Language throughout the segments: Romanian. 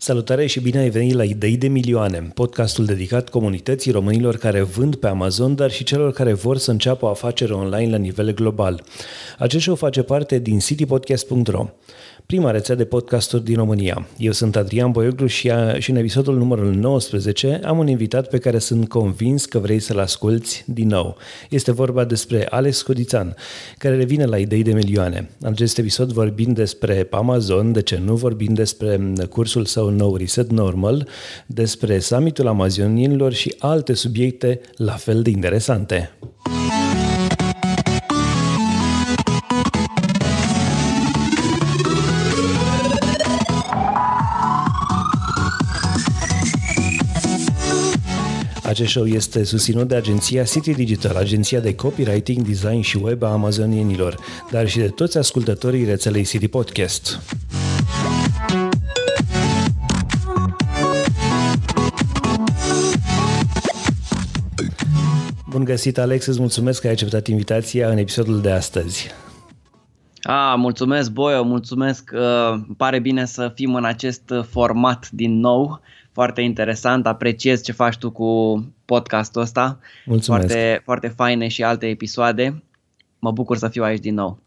Salutare și bine ai venit la Idei de Milioane, podcastul dedicat comunității românilor care vând pe Amazon, dar și celor care vor să înceapă o afacere online la nivel global. Acest show face parte din citypodcast.ro prima rețea de podcasturi din România. Eu sunt Adrian Boioglu și, a, și în episodul numărul 19 am un invitat pe care sunt convins că vrei să-l asculți din nou. Este vorba despre Alex Codițan, care revine la idei de milioane. În acest episod vorbim despre Amazon, de ce nu vorbim despre cursul său nou Reset Normal, despre summitul amazonienilor și alte subiecte la fel de interesante. Acest show este susținut de agenția City Digital, agenția de copywriting, design și web a amazonienilor, dar și de toți ascultătorii rețelei City Podcast. Bun găsit, Alex, îți mulțumesc că ai acceptat invitația în episodul de astăzi. A, mulțumesc, Boio, mulțumesc. Uh, îmi pare bine să fim în acest format din nou foarte interesant, apreciez ce faci tu cu podcastul ăsta. Mulțumesc. Foarte, foarte faine și alte episoade. Mă bucur să fiu aici din nou.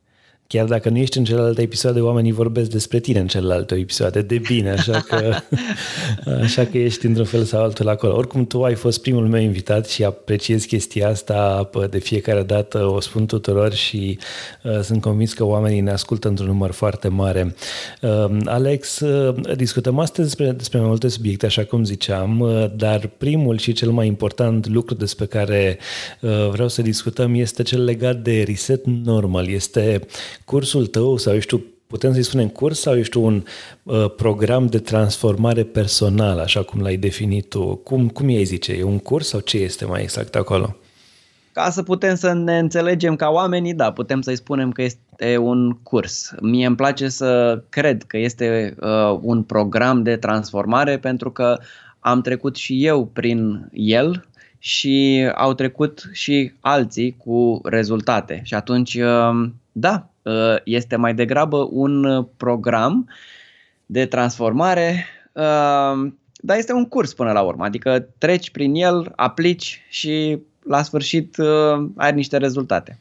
Chiar dacă nu ești în celelalte episoade, oamenii vorbesc despre tine în celelalte episoade, de bine, așa că, așa că ești într-un fel sau altul acolo. Oricum, tu ai fost primul meu invitat și apreciez chestia asta de fiecare dată, o spun tuturor și uh, sunt convins că oamenii ne ascultă într-un număr foarte mare. Uh, Alex, uh, discutăm astăzi despre, despre mai multe subiecte, așa cum ziceam, uh, dar primul și cel mai important lucru despre care uh, vreau să discutăm este cel legat de reset normal. Este cursul tău sau ești tu, putem să-i spunem curs sau ești tu un uh, program de transformare personală, așa cum l-ai definit tu? Cum, cum ei zice? E un curs sau ce este mai exact acolo? Ca să putem să ne înțelegem ca oamenii, da, putem să-i spunem că este un curs. Mie îmi place să cred că este uh, un program de transformare pentru că am trecut și eu prin el și au trecut și alții cu rezultate. Și atunci, uh, da, Uh, este mai degrabă un uh, program de transformare, uh, dar este un curs până la urmă, adică treci prin el, aplici și la sfârșit ai niște rezultate.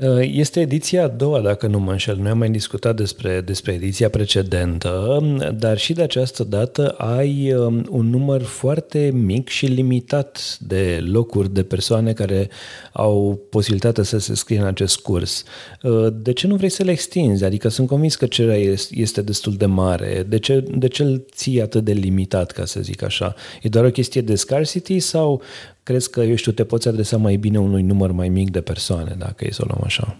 Uh, este ediția a doua, dacă nu mă înșel. Noi am mai discutat despre, despre ediția precedentă, dar și de această dată ai um, un număr foarte mic și limitat de locuri, de persoane care au posibilitatea să se scrie în acest curs. Uh, de ce nu vrei să le extinzi? Adică sunt convins că cererea este destul de mare. De ce, de ce îl ții atât de limitat, ca să zic așa? E doar o chestie de scarcity sau crezi că, eu știu, te poți adresa mai bine unui număr mai mic de persoane, dacă e să o luăm așa?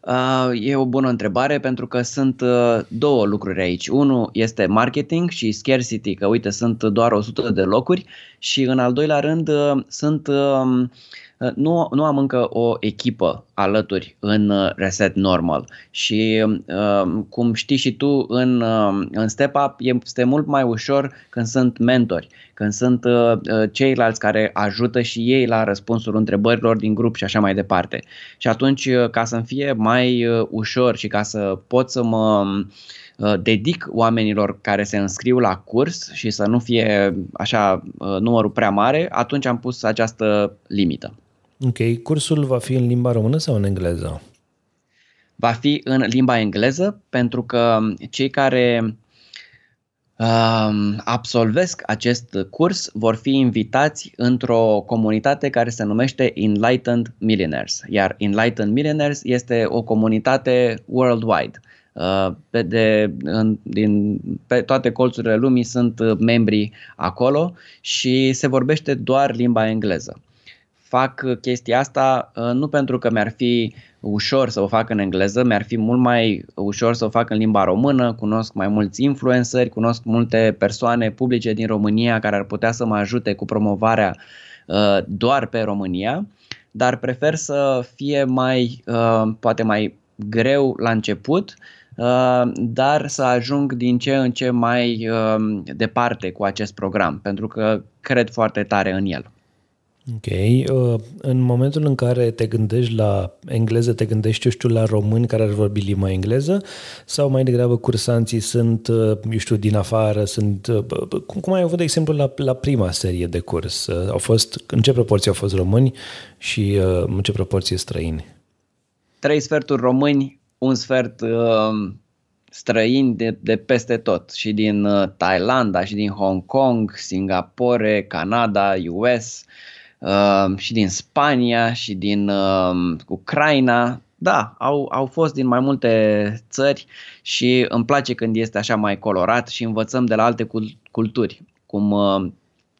Uh, e o bună întrebare pentru că sunt uh, două lucruri aici. Unul este marketing și scarcity, că uite, sunt doar 100 de locuri și în al doilea rând uh, sunt uh, Uh, nu, nu am încă o echipă alături în uh, Reset Normal și uh, cum știi și tu în, în Step Up este mult mai ușor când sunt mentori, când sunt ceilalți care ajută și ei la răspunsul întrebărilor din grup și așa mai departe. Și atunci ca să-mi fie mai ușor și ca să pot să mă dedic oamenilor care se înscriu la curs și să nu fie așa numărul prea mare, atunci am pus această limită. Ok, cursul va fi în limba română sau în engleză? Va fi în limba engleză pentru că cei care uh, absolvesc acest curs vor fi invitați într-o comunitate care se numește Enlightened Millionaires, iar Enlightened Millionaires este o comunitate worldwide. Uh, pe, de, în, din, pe toate colțurile lumii sunt membri acolo și se vorbește doar limba engleză fac chestia asta uh, nu pentru că mi-ar fi ușor să o fac în engleză, mi-ar fi mult mai ușor să o fac în limba română, cunosc mai mulți influenceri, cunosc multe persoane publice din România care ar putea să mă ajute cu promovarea uh, doar pe România, dar prefer să fie mai, uh, poate mai greu la început, dar să ajung din ce în ce mai departe cu acest program, pentru că cred foarte tare în el. Ok. Uh, în momentul în care te gândești la engleză, te gândești, eu știu, la români care ar vorbi limba engleză sau mai degrabă cursanții sunt, uh, eu știu, din afară, sunt... Uh, cum ai avut, de exemplu, la, la prima serie de curs? Au fost, în ce proporție au fost români și în ce proporție străini? Trei sferturi români, un sfert uh, străini de, de peste tot și din uh, Thailanda și din Hong Kong, Singapore, Canada, US uh, și din Spania și din uh, Ucraina. Da, au, au fost din mai multe țări și îmi place când este așa mai colorat și învățăm de la alte culturi, cum, uh,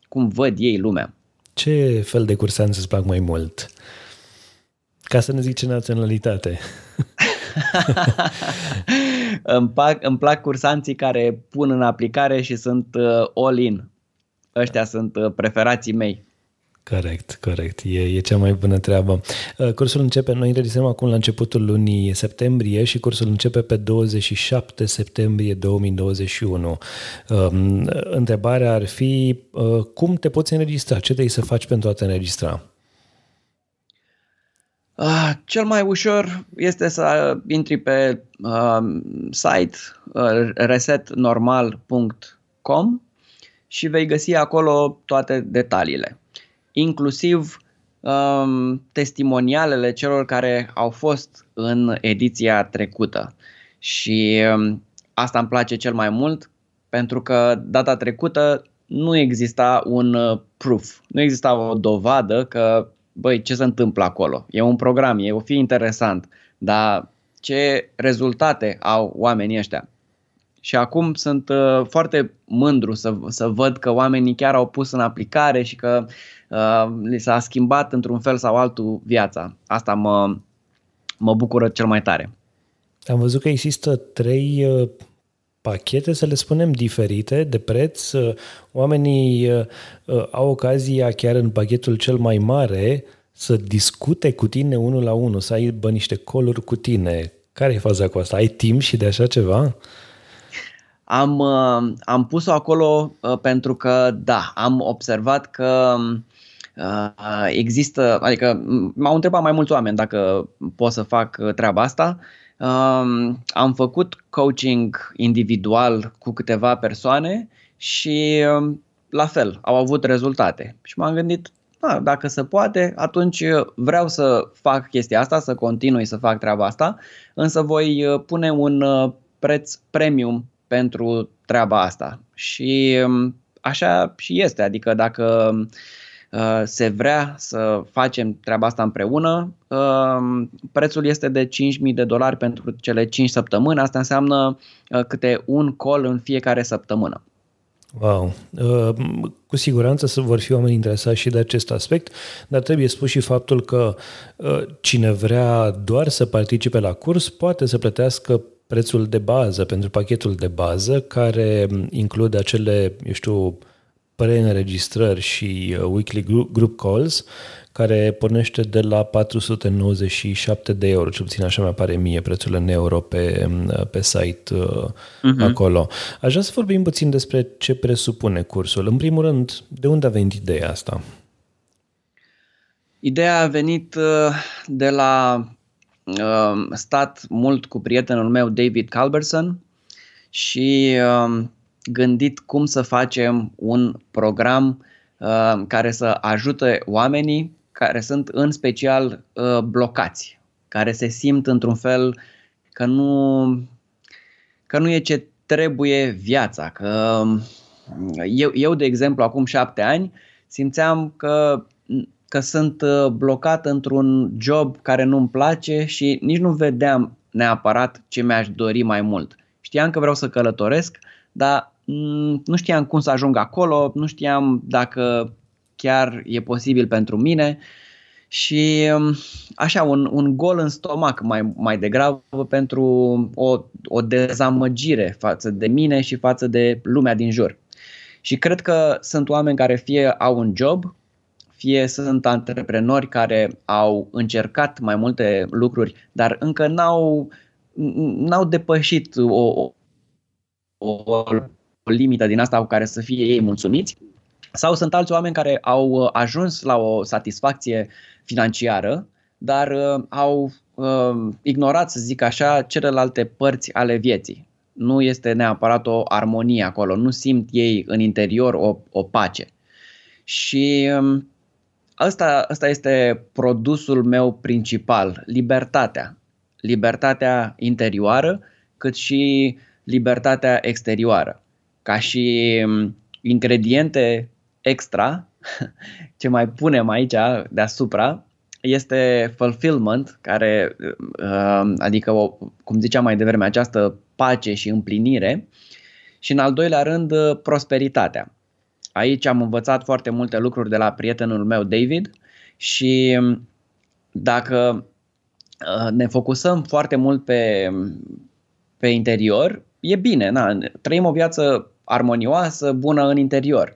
cum văd ei lumea. Ce fel de cursanți îți plac mai mult? Ca să ne zic ce naționalitate. îmi, plac, îmi plac cursanții care pun în aplicare și sunt uh, all-in. Ăștia sunt uh, preferații mei. Corect, corect. E, e cea mai bună treabă. Uh, cursul începe, noi înregistrăm acum la începutul lunii septembrie și cursul începe pe 27 septembrie 2021. Um, întrebarea ar fi cum te poți înregistra? Ce trebuie să faci pentru a te înregistra? Uh, cel mai ușor este să intri pe uh, site uh, resetnormal.com și vei găsi acolo toate detaliile, inclusiv um, testimonialele celor care au fost în ediția trecută. Și um, asta îmi place cel mai mult pentru că data trecută nu exista un uh, proof, nu exista o dovadă că băi, ce se întâmplă acolo? E un program, e o fi interesant, dar ce rezultate au oamenii ăștia? Și acum sunt uh, foarte mândru să, să văd că oamenii chiar au pus în aplicare și că uh, li s-a schimbat într-un fel sau altul viața. Asta mă, mă bucură cel mai tare. Am văzut că există trei uh, pachete, să le spunem, diferite de preț. Oamenii uh, uh, au ocazia chiar în pachetul cel mai mare să discute cu tine unul la unul, să aibă niște coluri cu tine. Care e faza cu asta? Ai timp și de așa ceva? Am, uh, am pus-o acolo pentru că, da, am observat că există, adică m-au întrebat mai mulți oameni dacă pot să fac treaba asta Um, am făcut coaching individual cu câteva persoane și um, la fel, au avut rezultate. Și m-am gândit, da, dacă se poate, atunci vreau să fac chestia asta, să continui să fac treaba asta, însă voi uh, pune un uh, preț premium pentru treaba asta. Și um, așa și este, adică dacă Uh, se vrea să facem treaba asta împreună, uh, prețul este de 5.000 de dolari pentru cele 5 săptămâni, asta înseamnă uh, câte un call în fiecare săptămână. Wow! Cu siguranță să vor fi oameni interesați și de acest aspect, dar trebuie spus și faptul că cine vrea doar să participe la curs poate să plătească prețul de bază pentru pachetul de bază care include acele, eu știu, preînregistrări și uh, weekly group calls, care pornește de la 497 de euro, cel puțin așa mi apare mie prețul în euro pe, um, pe site uh-huh. acolo. Aș vrea să vorbim puțin despre ce presupune cursul. În primul rând, de unde a venit ideea asta? Ideea a venit uh, de la uh, stat mult cu prietenul meu David Calberson și uh, gândit cum să facem un program uh, care să ajute oamenii care sunt în special uh, blocați, care se simt într-un fel că nu, că nu e ce trebuie viața. Că um, eu, eu, de exemplu, acum șapte ani simțeam că, că sunt uh, blocat într-un job care nu-mi place și nici nu vedeam neapărat ce mi-aș dori mai mult. Știam că vreau să călătoresc, dar Mm, nu știam cum să ajung acolo, nu știam dacă chiar e posibil pentru mine și mm, așa un, un gol în stomac mai, mai degrabă pentru o, o dezamăgire față de mine și față de lumea din jur. Și cred că sunt oameni care fie au un job, fie sunt antreprenori care au încercat mai multe lucruri, dar încă n-au, n-au depășit o, o, o limită din asta cu care să fie ei mulțumiți Sau sunt alți oameni care au uh, ajuns la o satisfacție financiară, dar uh, au uh, ignorat, să zic așa, celelalte părți ale vieții. Nu este neapărat o armonie acolo, nu simt ei în interior o, o pace. Și um, asta, asta este produsul meu principal, libertatea. Libertatea interioară, cât și libertatea exterioară. Ca și um, ingrediente extra, ce mai punem aici deasupra, este fulfillment, care, uh, adică, o, cum ziceam mai devreme, această pace și împlinire. Și în al doilea rând, prosperitatea. Aici am învățat foarte multe lucruri de la prietenul meu, David, și dacă uh, ne focusăm foarte mult pe, pe interior, e bine, na, trăim o viață armonioasă, bună în interior.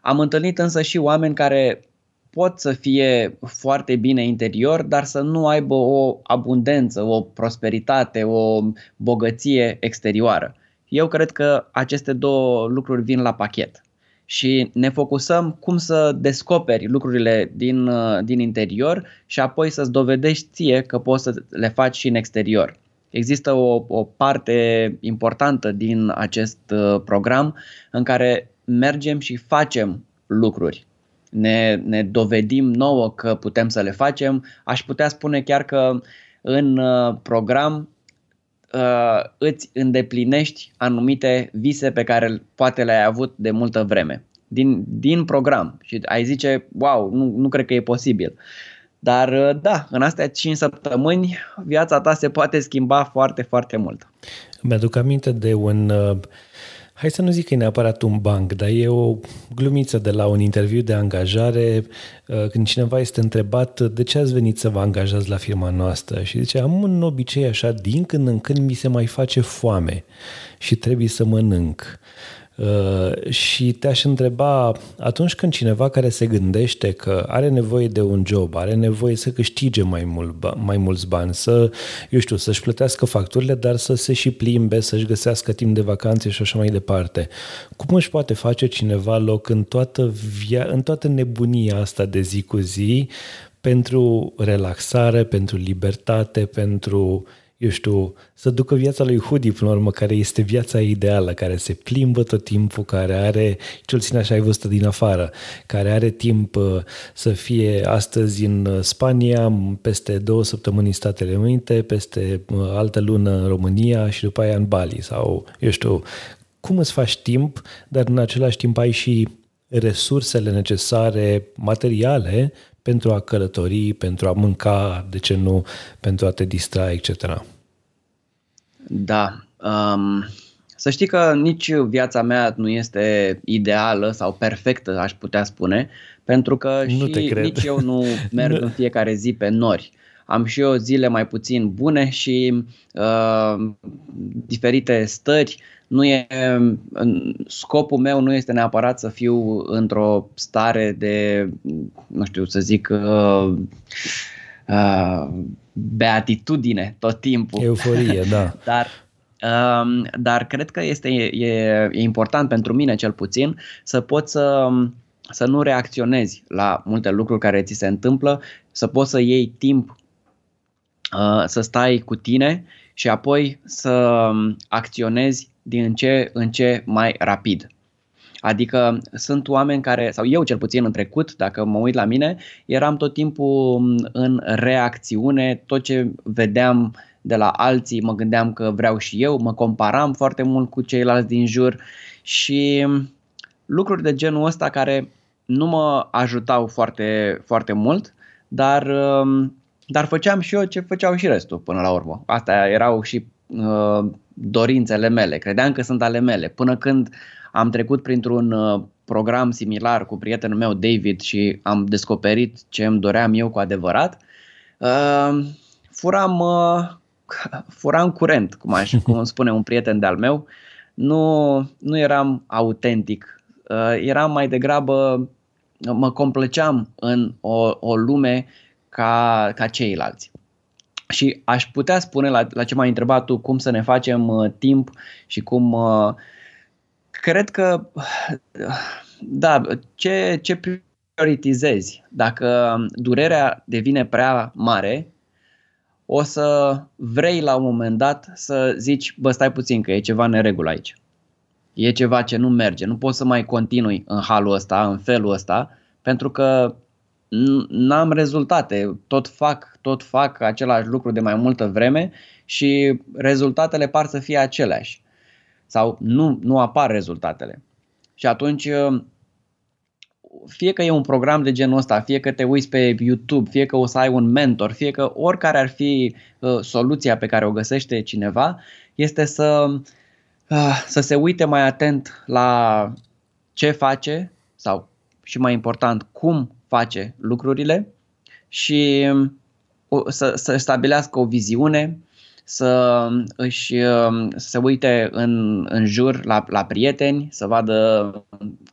Am întâlnit însă și oameni care pot să fie foarte bine interior, dar să nu aibă o abundență, o prosperitate, o bogăție exterioară. Eu cred că aceste două lucruri vin la pachet și ne focusăm cum să descoperi lucrurile din, din interior și apoi să-ți dovedești ție că poți să le faci și în exterior. Există o, o parte importantă din acest uh, program în care mergem și facem lucruri. Ne, ne dovedim nouă că putem să le facem. Aș putea spune chiar că în uh, program uh, îți îndeplinești anumite vise pe care poate le-ai avut de multă vreme. Din, din program. Și ai zice, wow, nu, nu cred că e posibil. Dar uh, da, în astea 5 săptămâni viața ta se poate schimba foarte, foarte mult. Mi-aduc aminte de un, uh, hai să nu zic că e neapărat un banc, dar e o glumiță de la un interviu de angajare uh, când cineva este întrebat de ce ați venit să vă angajați la firma noastră și zice am un obicei așa, din când în când mi se mai face foame și trebuie să mănânc. Uh, și te-aș întreba, atunci când cineva care se gândește că are nevoie de un job, are nevoie să câștige mai, mult, mai mulți bani, să, eu știu, să-și plătească facturile, dar să se și plimbe, să-și găsească timp de vacanțe și așa mai departe, cum își poate face cineva loc în toată, via, în toată nebunia asta de zi cu zi pentru relaxare, pentru libertate, pentru eu știu, să ducă viața lui Hudi, până la urmă, care este viața ideală, care se plimbă tot timpul, care are, cel puțin așa ai văzut din afară, care are timp uh, să fie astăzi în uh, Spania, peste două săptămâni în Statele Unite, peste uh, altă lună în România și după aia în Bali sau, eu știu, cum îți faci timp, dar în același timp ai și resursele necesare materiale pentru a călători, pentru a mânca, de ce nu, pentru a te distra, etc. Da. Um, să știi că nici viața mea nu este ideală sau perfectă, aș putea spune, pentru că nu și te cred. nici eu nu merg în fiecare zi pe nori. Am și eu zile mai puțin bune și uh, diferite stări nu e, scopul meu nu este neapărat să fiu într-o stare de, nu știu să zic, uh, uh, beatitudine tot timpul. Euforie, da. Dar um, dar cred că este e, e important pentru mine cel puțin să pot să să nu reacționezi la multe lucruri care ți se întâmplă, să poți să iei timp uh, să stai cu tine și apoi să um, acționezi din ce în ce mai rapid. Adică sunt oameni care, sau eu cel puțin în trecut, dacă mă uit la mine, eram tot timpul um, în reacțiune, tot ce vedeam de la alții mă gândeam că vreau și eu, mă comparam foarte mult cu ceilalți din jur și um, lucruri de genul ăsta care nu mă ajutau foarte, foarte mult, dar dar făceam și eu ce făceau și restul până la urmă. Astea erau și uh, dorințele mele, credeam că sunt ale mele. Până când am trecut printr-un uh, program similar cu prietenul meu David și am descoperit ce îmi doream eu cu adevărat, uh, furam, uh, furam curent, cum, aș, cum spune un prieten de-al meu. Nu, nu eram autentic, uh, eram mai degrabă, mă complăceam în o, o lume ca, ca ceilalți. Și aș putea spune la, la ce m-ai întrebat tu, cum să ne facem uh, timp și cum. Uh, cred că uh, da, ce, ce prioritizezi? Dacă durerea devine prea mare, o să vrei la un moment dat să zici, bă, stai puțin că e ceva neregulă aici. E ceva ce nu merge, nu poți să mai continui în halul ăsta, în felul ăsta, pentru că n-am rezultate. Tot fac, tot fac același lucru de mai multă vreme și rezultatele par să fie aceleași. Sau nu, nu apar rezultatele. Și atunci fie că e un program de genul ăsta, fie că te uiți pe YouTube, fie că o să ai un mentor, fie că oricare ar fi uh, soluția pe care o găsește cineva, este să, uh, să se uite mai atent la ce face sau și mai important cum face lucrurile și uh, să, să stabilească o viziune, să își să se uite în, în jur la, la prieteni, să vadă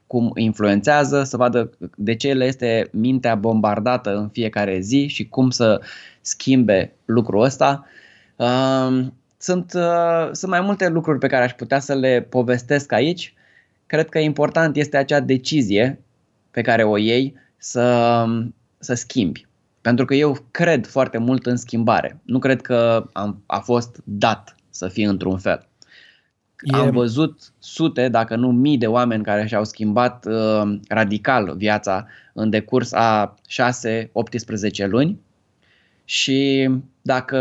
cum influențează, să vadă de ce le este mintea bombardată în fiecare zi și cum să schimbe lucrul ăsta. Sunt, uh, sunt mai multe lucruri pe care aș putea să le povestesc aici. Cred că important este acea decizie pe care o iei să, să schimbi. Pentru că eu cred foarte mult în schimbare. Nu cred că am, a fost dat să fie într-un fel. E... Am văzut sute, dacă nu mii de oameni care și-au schimbat uh, radical viața în decurs a 6-18 luni și dacă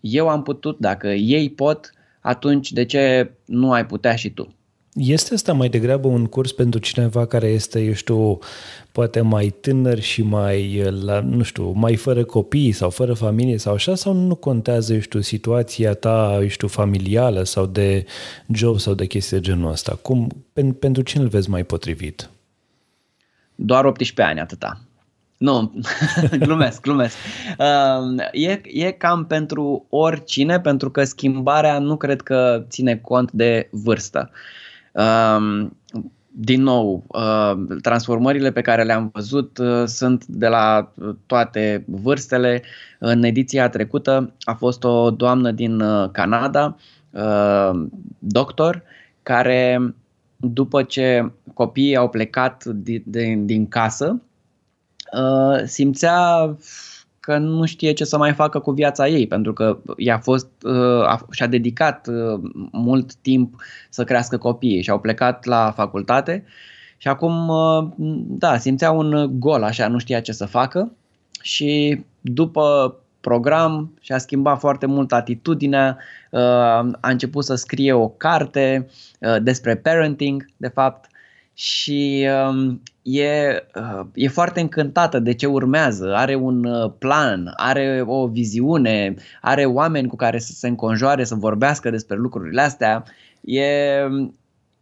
eu am putut, dacă ei pot, atunci de ce nu ai putea și tu? Este asta mai degrabă un curs pentru cineva care este, eu știu, poate mai tânăr și mai, la, nu știu, mai fără copii sau fără familie sau așa, sau nu contează, eu știu, situația ta, eu știu, familială sau de job sau de chestii de genul ăsta? Cum, pen, pentru cine îl vezi mai potrivit? Doar 18 ani, atâta. Nu, glumesc, glumesc. Uh, e, e cam pentru oricine, pentru că schimbarea nu cred că ține cont de vârstă. Uh, din nou, transformările pe care le-am văzut sunt de la toate vârstele. În ediția trecută a fost o doamnă din Canada, doctor, care după ce copiii au plecat din, din, din casă, simțea că nu știe ce să mai facă cu viața ei, pentru că i-a fost, uh, și-a dedicat uh, mult timp să crească copiii și au plecat la facultate și acum, uh, da, simțea un gol, așa, nu știa ce să facă și după program și-a schimbat foarte mult atitudinea, a început să scrie o carte despre parenting, de fapt, și um, e, uh, e foarte încântată de ce urmează, are un uh, plan, are o viziune, are oameni cu care să se înconjoare, să vorbească despre lucrurile astea. E,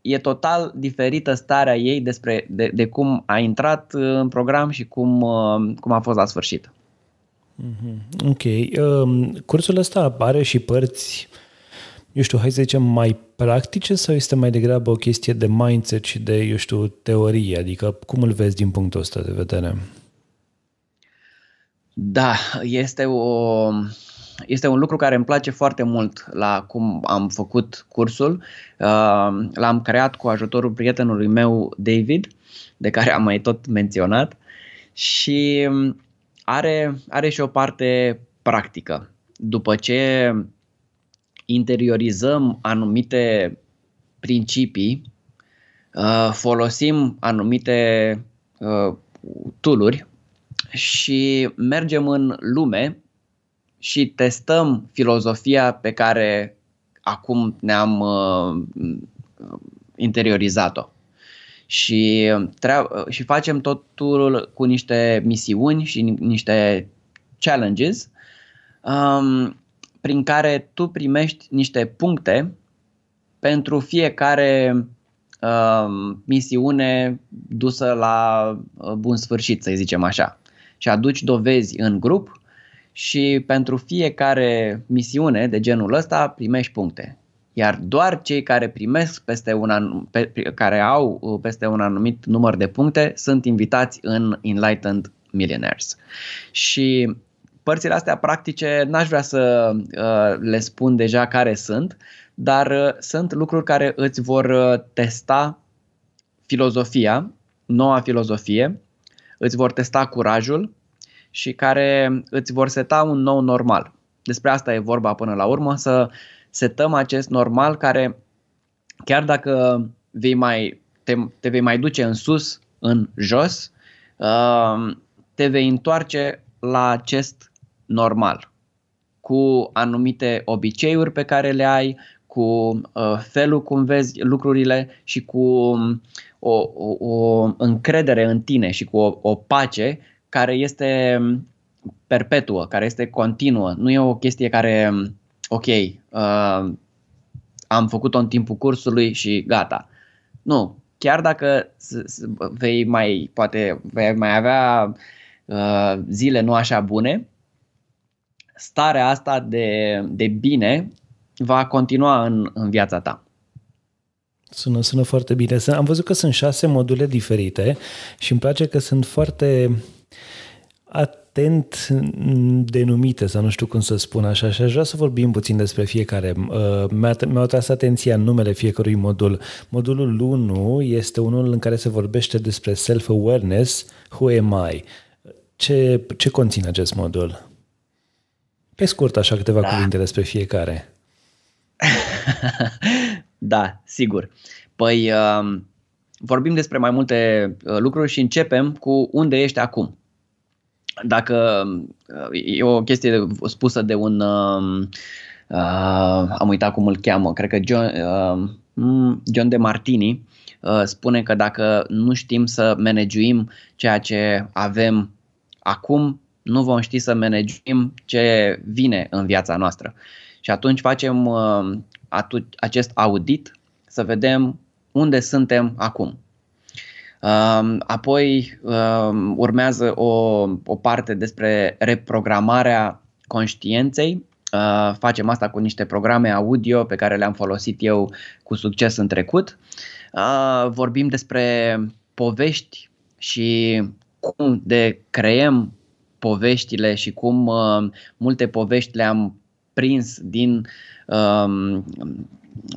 e total diferită starea ei despre de, de cum a intrat în program și cum, uh, cum a fost la sfârșit. Mm-hmm. Ok. Um, cursul ăsta are și părți uh, eu știu, hai să zicem, mai practice sau este mai degrabă o chestie de mindset și de, eu știu, teorie? Adică cum îl vezi din punctul ăsta de vedere? Da, este, o, este un lucru care îmi place foarte mult la cum am făcut cursul. Uh, l-am creat cu ajutorul prietenului meu, David, de care am mai tot menționat și are, are și o parte practică. După ce interiorizăm anumite principii, uh, folosim anumite uh, tooluri și mergem în lume și testăm filozofia pe care acum ne-am uh, interiorizat-o. Și, treab- și facem totul cu niște misiuni și niște challenges um, prin care tu primești niște puncte pentru fiecare uh, misiune dusă la uh, bun sfârșit, să zicem așa. Și aduci dovezi în grup și pentru fiecare misiune de genul ăsta primești puncte. Iar doar cei care primesc peste un anum, pe, care au uh, peste un anumit număr de puncte sunt invitați în Enlightened Millionaires. Și Părțile astea practice n-aș vrea să uh, le spun deja care sunt, dar uh, sunt lucruri care îți vor uh, testa filozofia noua filozofie, îți vor testa curajul și care îți vor seta un nou normal. Despre asta e vorba până la urmă, să setăm acest normal care, chiar dacă vei mai, te, te vei mai duce în sus, în jos, uh, te vei întoarce la acest normal, cu anumite obiceiuri pe care le ai, cu uh, felul cum vezi lucrurile și cu um, o, o, o încredere în tine și cu o, o pace care este um, perpetuă, care este continuă. Nu e o chestie care, um, ok, uh, am făcut-o în timpul cursului și gata. Nu, chiar dacă vei mai, poate vei mai avea uh, zile nu așa bune, starea asta de, de bine va continua în, în viața ta. Sună, sună foarte bine. Am văzut că sunt șase module diferite și îmi place că sunt foarte atent denumite, sau nu știu cum să spun așa, și aș vrea să vorbim puțin despre fiecare. Uh, mi-a, mi-a tras atenția numele fiecărui modul. Modulul 1 este unul în care se vorbește despre self-awareness, who am I? Ce, ce conține acest modul? Pe scurt, așa câteva da. cuvinte despre fiecare. da, sigur. Păi uh, vorbim despre mai multe uh, lucruri și începem cu unde ești acum. Dacă uh, e o chestie spusă de un uh, uh, am uitat cum îl cheamă, cred că John, uh, John de Martini uh, spune că dacă nu știm să managuim ceea ce avem acum, nu vom ști să managuim ce vine în viața noastră. Și atunci facem uh, atu- acest audit să vedem unde suntem acum. Uh, apoi uh, urmează o, o parte despre reprogramarea conștiinței. Uh, facem asta cu niște programe audio pe care le-am folosit eu cu succes în trecut. Uh, vorbim despre povești și cum de creăm poveștile și cum uh, multe povești le-am prins din um,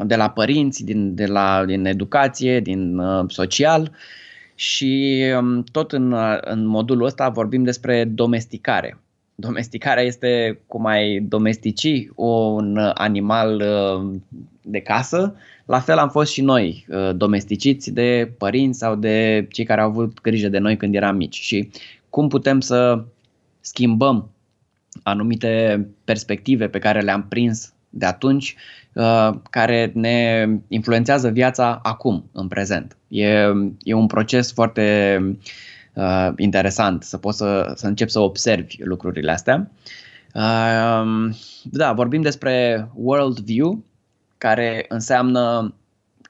de la părinți, din, de la, din educație, din uh, social și um, tot în, în modulul ăsta vorbim despre domesticare. Domesticarea este cum ai domestici un animal uh, de casă, la fel am fost și noi uh, domesticiți de părinți sau de cei care au avut grijă de noi când eram mici și cum putem să schimbăm anumite perspective pe care le-am prins de atunci, uh, care ne influențează viața acum, în prezent. E, e un proces foarte uh, interesant să poți să, să începi să observi lucrurile astea. Uh, da, vorbim despre world view, care înseamnă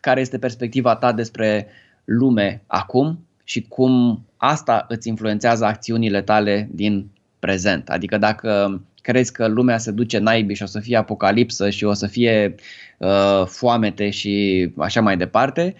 care este perspectiva ta despre lume acum și cum asta îți influențează acțiunile tale din prezent. Adică dacă crezi că lumea se duce naibii și o să fie apocalipsă și o să fie uh, foamete și așa mai departe,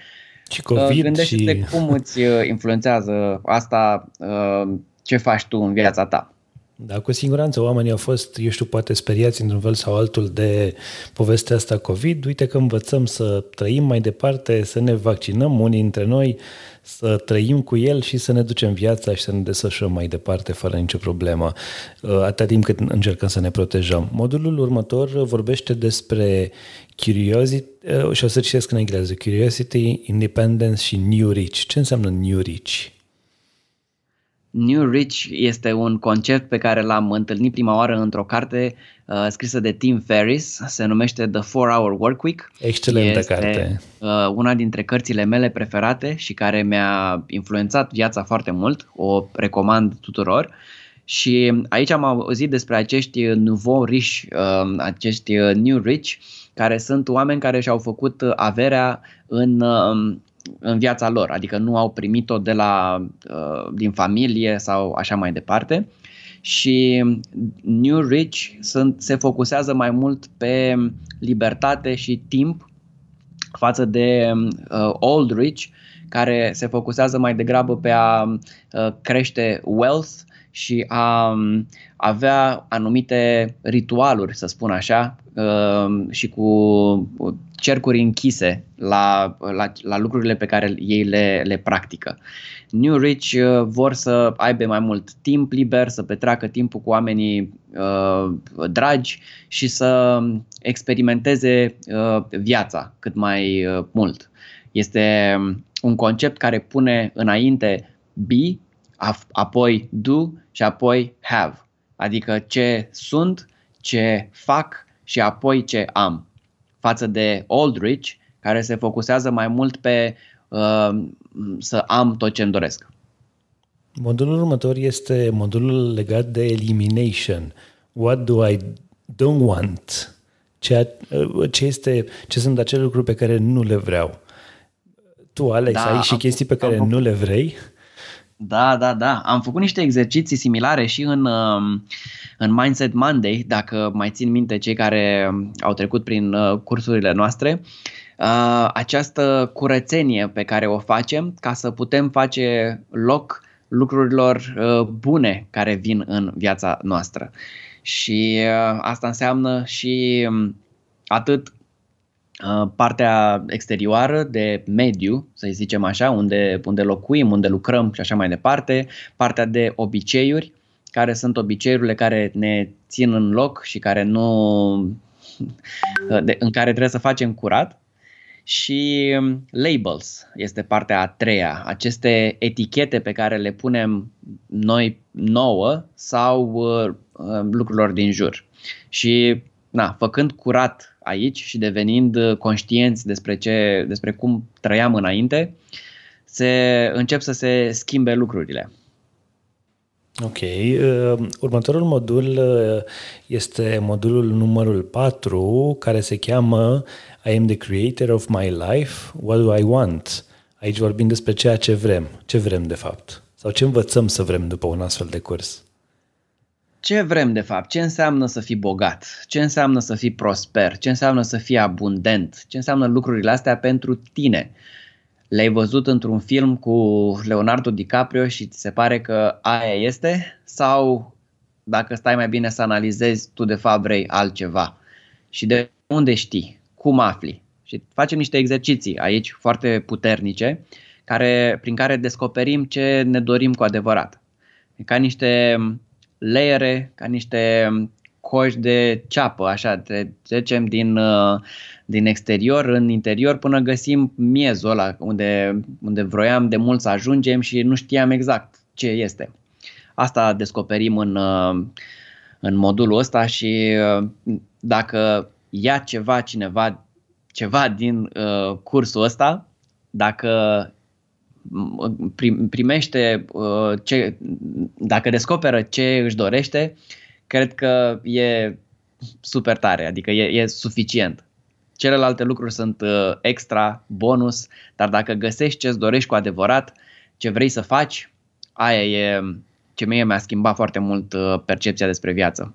și COVID uh, gândește-te și... cum îți uh, influențează asta uh, ce faci tu în viața ta. Da, cu siguranță oamenii au fost, eu știu, poate speriați într-un fel sau altul de povestea asta COVID. Uite că învățăm să trăim mai departe, să ne vaccinăm unii dintre noi, să trăim cu el și să ne ducem viața și să ne desfășurăm mai departe fără nicio problemă, uh, atâta timp cât încercăm să ne protejăm. Modulul următor vorbește despre curiosity, uh, și o să citesc în engleză, curiosity, independence și new rich. Ce înseamnă new rich? New Rich este un concept pe care l-am întâlnit prima oară într-o carte uh, scrisă de Tim Ferriss, se numește The 4-Hour Workweek. Excelentă este, carte. Uh, una dintre cărțile mele preferate și care mi-a influențat viața foarte mult, o recomand tuturor. Și aici am auzit despre acești nouveau rich, uh, acești new rich, care sunt oameni care și-au făcut averea în uh, în viața lor, adică nu au primit-o de la, uh, din familie sau așa mai departe. Și New Rich sunt, se focusează mai mult pe libertate și timp față de uh, Old Rich, care se focusează mai degrabă pe a uh, crește wealth și a um, avea anumite ritualuri, să spun așa, uh, și cu cercuri închise la, la, la lucrurile pe care ei le, le practică. New Rich uh, vor să aibă mai mult timp liber, să petreacă timpul cu oamenii uh, dragi și să experimenteze uh, viața cât mai uh, mult. Este um, un concept care pune înainte be, apoi do și apoi have. Adică ce sunt, ce fac și apoi ce am. Față de Oldrich, care se focusează mai mult pe uh, să am tot ce îmi doresc. Modulul următor este modulul legat de elimination. What do I don't want? Ce, uh, ce, este, ce sunt acele lucruri pe care nu le vreau? Tu, Alex, da, ai și am, chestii pe care am, nu le vrei? Da, da, da. Am făcut niște exerciții similare și în, um, în Mindset Monday, dacă mai țin minte cei care au trecut prin uh, cursurile noastre. Uh, această curățenie pe care o facem ca să putem face loc lucrurilor uh, bune care vin în viața noastră. Și asta înseamnă și um, atât Uh, partea exterioară de mediu, să zicem așa, unde, unde locuim, unde lucrăm și așa mai departe, partea de obiceiuri, care sunt obiceiurile care ne țin în loc și care nu, de, în care trebuie să facem curat. Și um, labels este partea a treia, aceste etichete pe care le punem noi nouă sau uh, uh lucrurilor din jur. Și na, făcând curat aici și devenind uh, conștienți despre, ce, despre cum trăiam înainte, se încep să se schimbe lucrurile. Ok. Uh, următorul modul uh, este modulul numărul 4, care se cheamă I am the creator of my life, what do I want? Aici vorbim despre ceea ce vrem. Ce vrem de fapt? Sau ce învățăm să vrem după un astfel de curs? Ce vrem de fapt, ce înseamnă să fii bogat, ce înseamnă să fii prosper, ce înseamnă să fii abundent, ce înseamnă lucrurile astea pentru tine. Le-ai văzut într-un film cu Leonardo DiCaprio și ți se pare că aia este? Sau dacă stai mai bine să analizezi, tu de fapt vrei altceva? Și de unde știi? Cum afli? Și facem niște exerciții aici foarte puternice care, prin care descoperim ce ne dorim cu adevărat. Ca niște layere, ca niște coși de ceapă, așa, trecem din, uh, din exterior în interior până găsim miezul ăla unde, unde vroiam de mult să ajungem și nu știam exact ce este. Asta descoperim în, uh, în modulul ăsta și uh, dacă ia ceva cineva ceva din uh, cursul ăsta, dacă primește uh, ce, dacă descoperă ce își dorește, cred că e super tare, adică e, e suficient. Celelalte lucruri sunt uh, extra, bonus, dar dacă găsești ce îți dorești cu adevărat, ce vrei să faci, aia e ce mie mi-a schimbat foarte mult uh, percepția despre viață.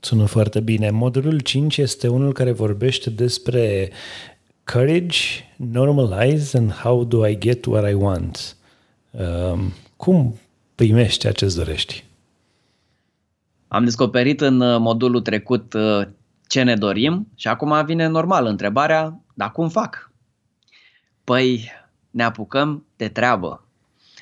Sună foarte bine. Modulul 5 este unul care vorbește despre courage, normalize and how do I get what I want? Um, cum primești ce îți dorești? Am descoperit în uh, modulul trecut uh, ce ne dorim și acum vine normal întrebarea, dar cum fac? Păi ne apucăm de treabă.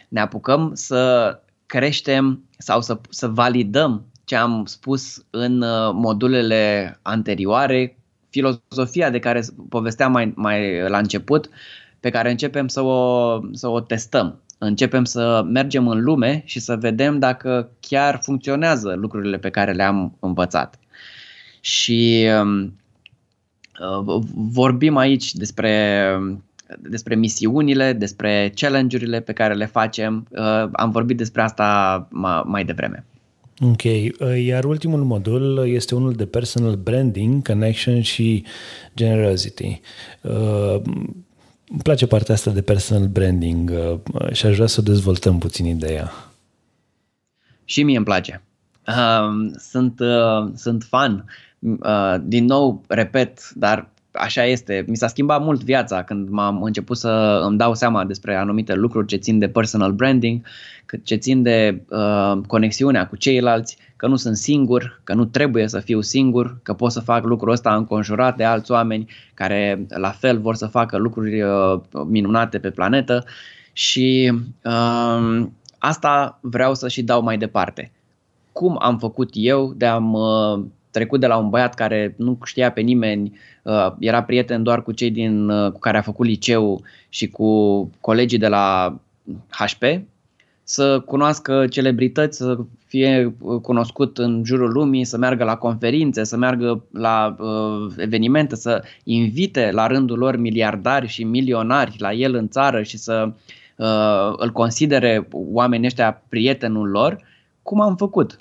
Ne apucăm să creștem sau să, să validăm ce am spus în uh, modulele anterioare filozofia de care povesteam mai, mai la început, pe care începem să o, să o testăm. Începem să mergem în lume și să vedem dacă chiar funcționează lucrurile pe care le-am învățat. Și um, uh, vorbim aici despre despre misiunile, despre challenge-urile pe care le facem. Uh, am vorbit despre asta mai devreme. Ok, uh, iar ultimul modul este unul de personal branding, connection și generosity. Uh, îmi place partea asta de personal branding uh, și aș vrea să dezvoltăm puțin ideea. Și mie îmi place. Uh, sunt, uh, sunt fan. Uh, din nou, repet, dar așa este. Mi s-a schimbat mult viața când m-am început să îmi dau seama despre anumite lucruri ce țin de personal branding, ce țin de uh, conexiunea cu ceilalți, că nu sunt singur, că nu trebuie să fiu singur, că pot să fac lucrul ăsta înconjurat de alți oameni care la fel vor să facă lucruri uh, minunate pe planetă și uh, asta vreau să și dau mai departe. Cum am făcut eu de am uh, trecut de la un băiat care nu știa pe nimeni, uh, era prieten doar cu cei din, uh, cu care a făcut liceu și cu colegii de la HP, să cunoască celebrități, să fie uh, cunoscut în jurul lumii, să meargă la conferințe, să meargă la uh, evenimente, să invite la rândul lor miliardari și milionari la el în țară și să uh, îl considere oamenii ăștia prietenul lor, cum am făcut.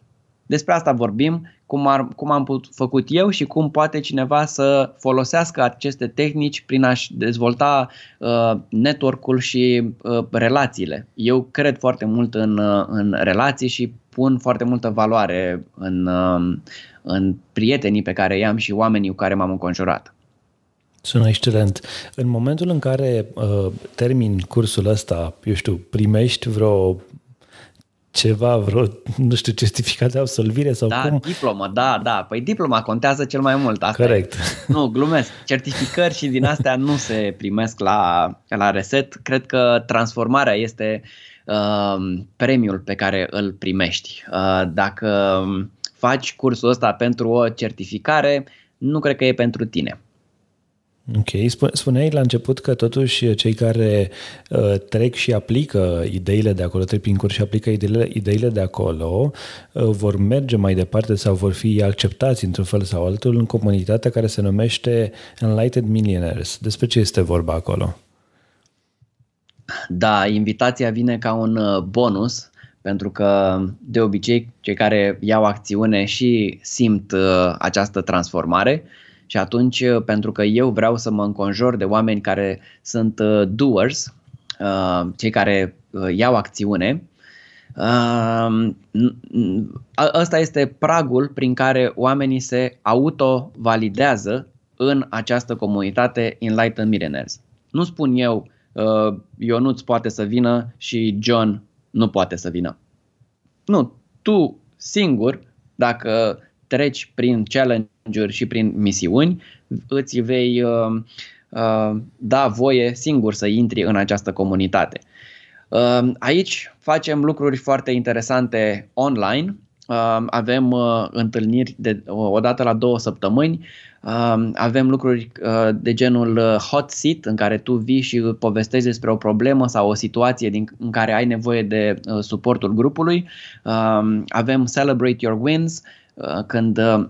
Despre asta vorbim, cum, ar, cum am put, făcut eu și cum poate cineva să folosească aceste tehnici prin a-și dezvolta uh, network-ul și uh, relațiile. Eu cred foarte mult în, uh, în relații și pun foarte multă valoare în, uh, în prietenii pe care i-am și oamenii cu care m-am înconjurat. Sună excelent. În momentul în care uh, termin cursul ăsta, eu știu, primești vreo ceva, vreo, nu știu, certificat de absolvire sau da, cum? diplomă, da, da. Păi diploma contează cel mai mult. Asta Corect. E. Nu, glumesc. Certificări și din astea nu se primesc la, la reset. Cred că transformarea este uh, premiul pe care îl primești. Uh, dacă faci cursul ăsta pentru o certificare, nu cred că e pentru tine. Ok. Spuneai la început că totuși cei care uh, trec și aplică ideile de acolo, trec prin curs și aplică ideile, ideile de acolo, uh, vor merge mai departe sau vor fi acceptați într-un fel sau altul în comunitatea care se numește Enlightened Millionaires. Despre ce este vorba acolo? Da, invitația vine ca un uh, bonus pentru că de obicei cei care iau acțiune și simt uh, această transformare și atunci, uh, pentru că eu vreau să mă înconjor de oameni care sunt uh, doers, uh, cei care iau acțiune, ăsta este pragul prin care oamenii se auto-validează în această comunitate Enlightened Millionaires. Nu spun eu, Ionuț poate să vină și John nu poate să vină. Nu, tu singur, dacă treci prin challenge-uri și prin misiuni, îți vei uh, uh, da voie singur să intri în această comunitate. Uh, aici facem lucruri foarte interesante online. Uh, avem uh, întâlniri de o dată la două săptămâni. Uh, avem lucruri uh, de genul uh, hot seat în care tu vii și povestești despre o problemă sau o situație din, în care ai nevoie de uh, suportul grupului. Uh, avem celebrate your wins Uh, când uh,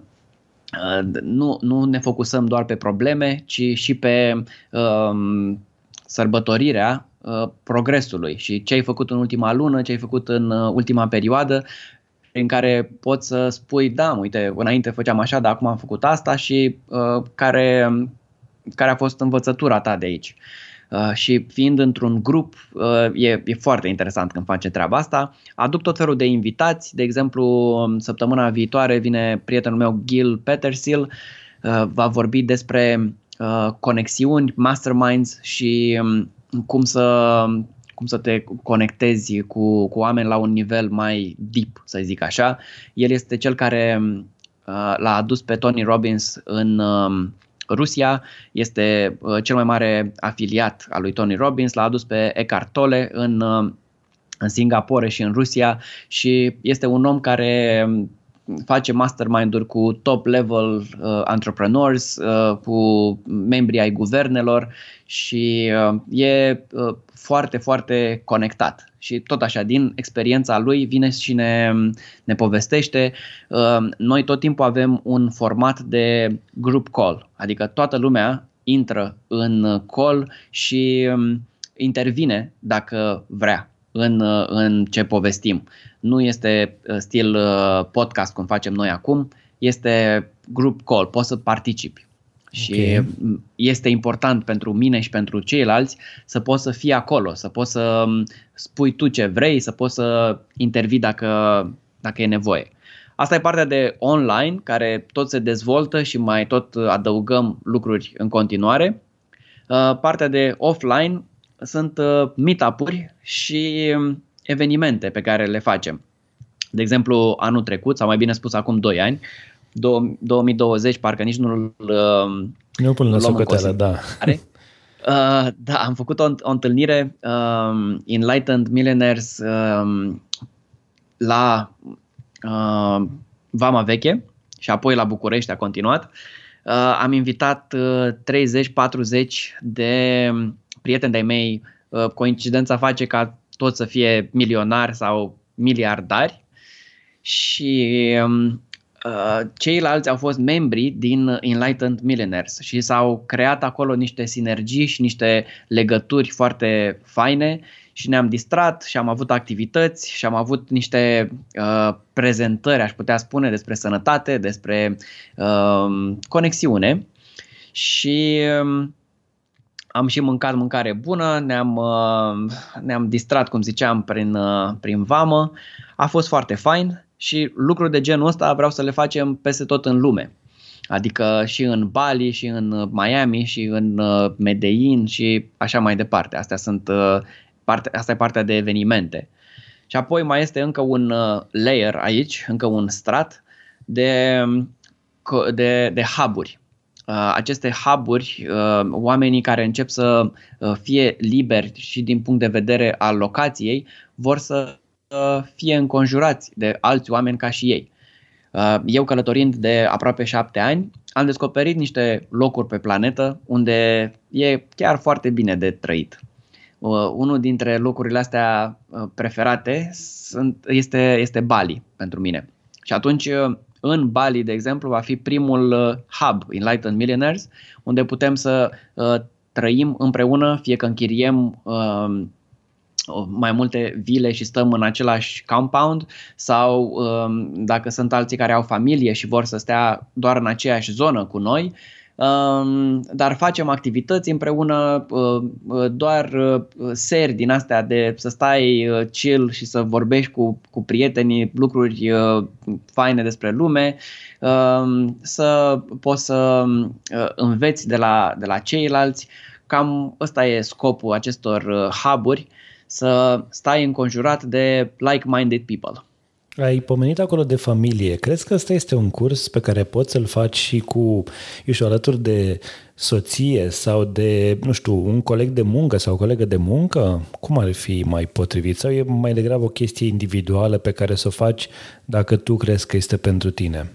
nu, nu ne focusăm doar pe probleme, ci și pe um, sărbătorirea uh, progresului și ce ai făcut în ultima lună, ce ai făcut în uh, ultima perioadă, în care poți să spui, da, uite, înainte făceam așa, dar acum am făcut asta și uh, care, care a fost învățătura ta de aici. Uh, și fiind într-un grup, uh, e, e foarte interesant când face treaba asta. Aduc tot felul de invitați, de exemplu, um, săptămâna viitoare vine prietenul meu Gil Petersil, uh, va vorbi despre conexiuni, masterminds și um, cum să cum să te conectezi cu, cu oameni la un nivel mai deep, să zic așa. El este cel care uh, l-a adus pe Tony Robbins în, uh, Rusia este uh, cel mai mare afiliat al lui Tony Robbins, l-a adus pe Eckhart Tolle în, uh, în Singapore și în Rusia și este un om care um, face mastermind-uri cu top-level uh, entrepreneurs, uh, cu membrii ai guvernelor și uh, e uh, foarte, foarte conectat. Și tot așa, din experiența lui, vine și ne, ne povestește. Uh, noi tot timpul avem un format de group call, adică toată lumea intră în call și um, intervine dacă vrea în, uh, în ce povestim. Nu este uh, stil podcast cum facem noi acum, este group call, poți să participi. Și okay. este important pentru mine și pentru ceilalți să poți să fii acolo, să poți să spui tu ce vrei, să poți să intervii dacă, dacă e nevoie. Asta e partea de online, care tot se dezvoltă și mai tot adăugăm lucruri în continuare. Uh, partea de offline sunt uh, meetup-uri și um, evenimente pe care le facem. De exemplu, anul trecut, sau mai bine spus acum 2 ani, 2020, parcă nici nu-l Nu pun la socoteală, da. Are? Uh, da, am făcut o, o întâlnire um, Enlightened Millionaires um, la uh, Vama Veche și apoi la București a continuat. Uh, am invitat uh, 30-40 de prieteni de-ai mei. Uh, coincidența face ca toți să fie milionari sau miliardari și um, Uh, ceilalți au fost membri din Enlightened Millionaires și s-au creat acolo niște sinergii și niște legături foarte faine și ne-am distrat și am avut activități și am avut niște uh, prezentări, aș putea spune, despre sănătate, despre uh, conexiune și uh, am și mâncat mâncare bună, ne-am, uh, ne-am distrat, cum ziceam, prin, uh, prin vamă. A fost foarte fain și lucruri de genul ăsta vreau să le facem peste tot în lume. Adică și în Bali, și în Miami, și în uh, Medellin și așa mai departe. Astea sunt, uh, parte, asta e partea de evenimente. Și apoi mai este încă un uh, layer aici, încă un strat de, de, de hub-uri. Aceste hub-uri, oamenii care încep să fie liberi și din punct de vedere al locației, vor să fie înconjurați de alți oameni ca și ei. Uh, eu călătorind de aproape șapte ani, am descoperit niște locuri pe planetă unde e chiar foarte bine de trăit. Uh, unul dintre locurile astea uh, preferate sunt, este, este Bali pentru mine. Și atunci în Bali, de exemplu, va fi primul hub Enlightened Millionaires, unde putem să trăim împreună, fie că închiriem mai multe vile și stăm în același compound sau um, dacă sunt alții care au familie și vor să stea doar în aceeași zonă cu noi, um, dar facem activități împreună, uh, uh, doar uh, seri din astea de să stai chill și să vorbești cu, cu prietenii lucruri faine despre lume, um, să poți să înveți de la, de la ceilalți. Cam ăsta e scopul acestor hub-uri să stai înconjurat de like-minded people. Ai pomenit acolo de familie. Crezi că ăsta este un curs pe care poți să-l faci și cu, eu știu, alături de soție sau de, nu știu, un coleg de muncă sau o colegă de muncă? Cum ar fi mai potrivit? Sau e mai degrabă o chestie individuală pe care să o faci dacă tu crezi că este pentru tine?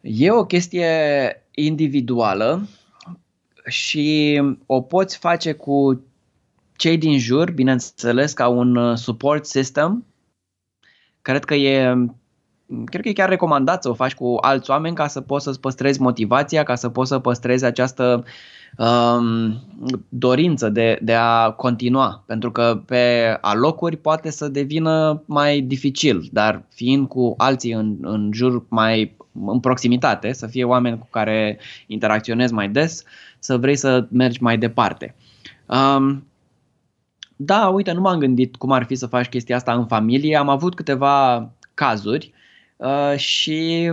E o chestie individuală și o poți face cu cei din jur, bineînțeles, ca un uh, support system, cred că e cred că e chiar recomandat să o faci cu alți oameni ca să poți să-ți păstrezi motivația, ca să poți să păstrezi această um, dorință de, de a continua. Pentru că pe alocuri poate să devină mai dificil, dar fiind cu alții în, în jur mai în proximitate, să fie oameni cu care interacționezi mai des, să vrei să mergi mai departe. Um, da, uite, nu m-am gândit cum ar fi să faci chestia asta în familie. Am avut câteva cazuri uh, și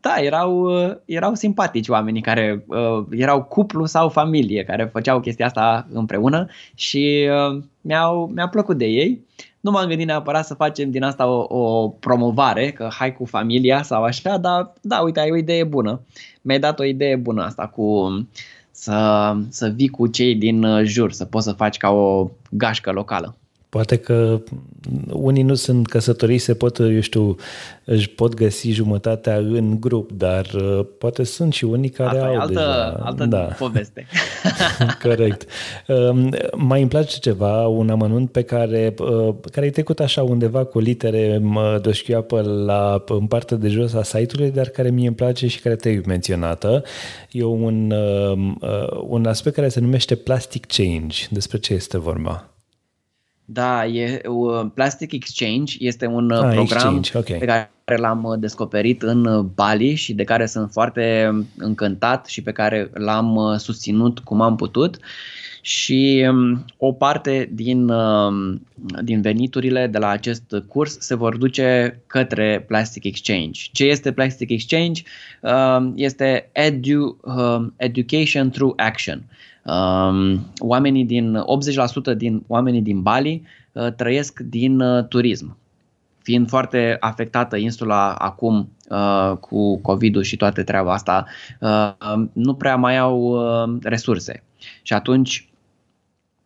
da, erau, uh, erau simpatici oamenii care uh, erau cuplu sau familie care făceau chestia asta împreună și uh, mi-au, mi-a plăcut de ei. Nu m-am gândit neapărat să facem din asta o, o promovare, că hai cu familia sau așa, dar da, uite, ai o idee bună. Mi-ai dat o idee bună asta cu să, să vii cu cei din uh, jur, să poți să faci ca o gașcă locală. Poate că unii nu sunt căsătoriți, se pot, eu știu, își pot găsi jumătatea în grup, dar uh, poate sunt și unii care Asta au e altă, deja. altă da. poveste. Corect. Um, mai îmi place ceva, un amănunt pe care, uh, care e trecut așa undeva cu litere doșchioapă la, în partea de jos a site-ului, dar care mie îmi place și care te-ai menționată. E un, um, uh, un aspect care se numește plastic change. Despre ce este vorba? Da, e uh, Plastic Exchange este un uh, ah, program exchange. Okay. pe care l-am uh, descoperit în Bali și de care sunt foarte încântat și pe care l-am susținut cum am putut. și um, o parte din, um, din veniturile de la acest curs se vor duce către Plastic Exchange. Ce este Plastic Exchange? Um, este edu, Education Through Action. Oamenii din 80% din oamenii din Bali uh, trăiesc din uh, turism fiind foarte afectată insula acum uh, cu COVID-ul și toate treaba asta, uh, nu prea mai au uh, resurse. Și atunci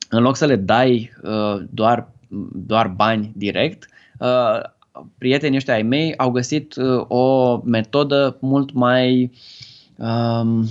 în loc să le dai uh, doar, doar bani direct, uh, prietenii ăștia ai mei au găsit uh, o metodă mult mai um,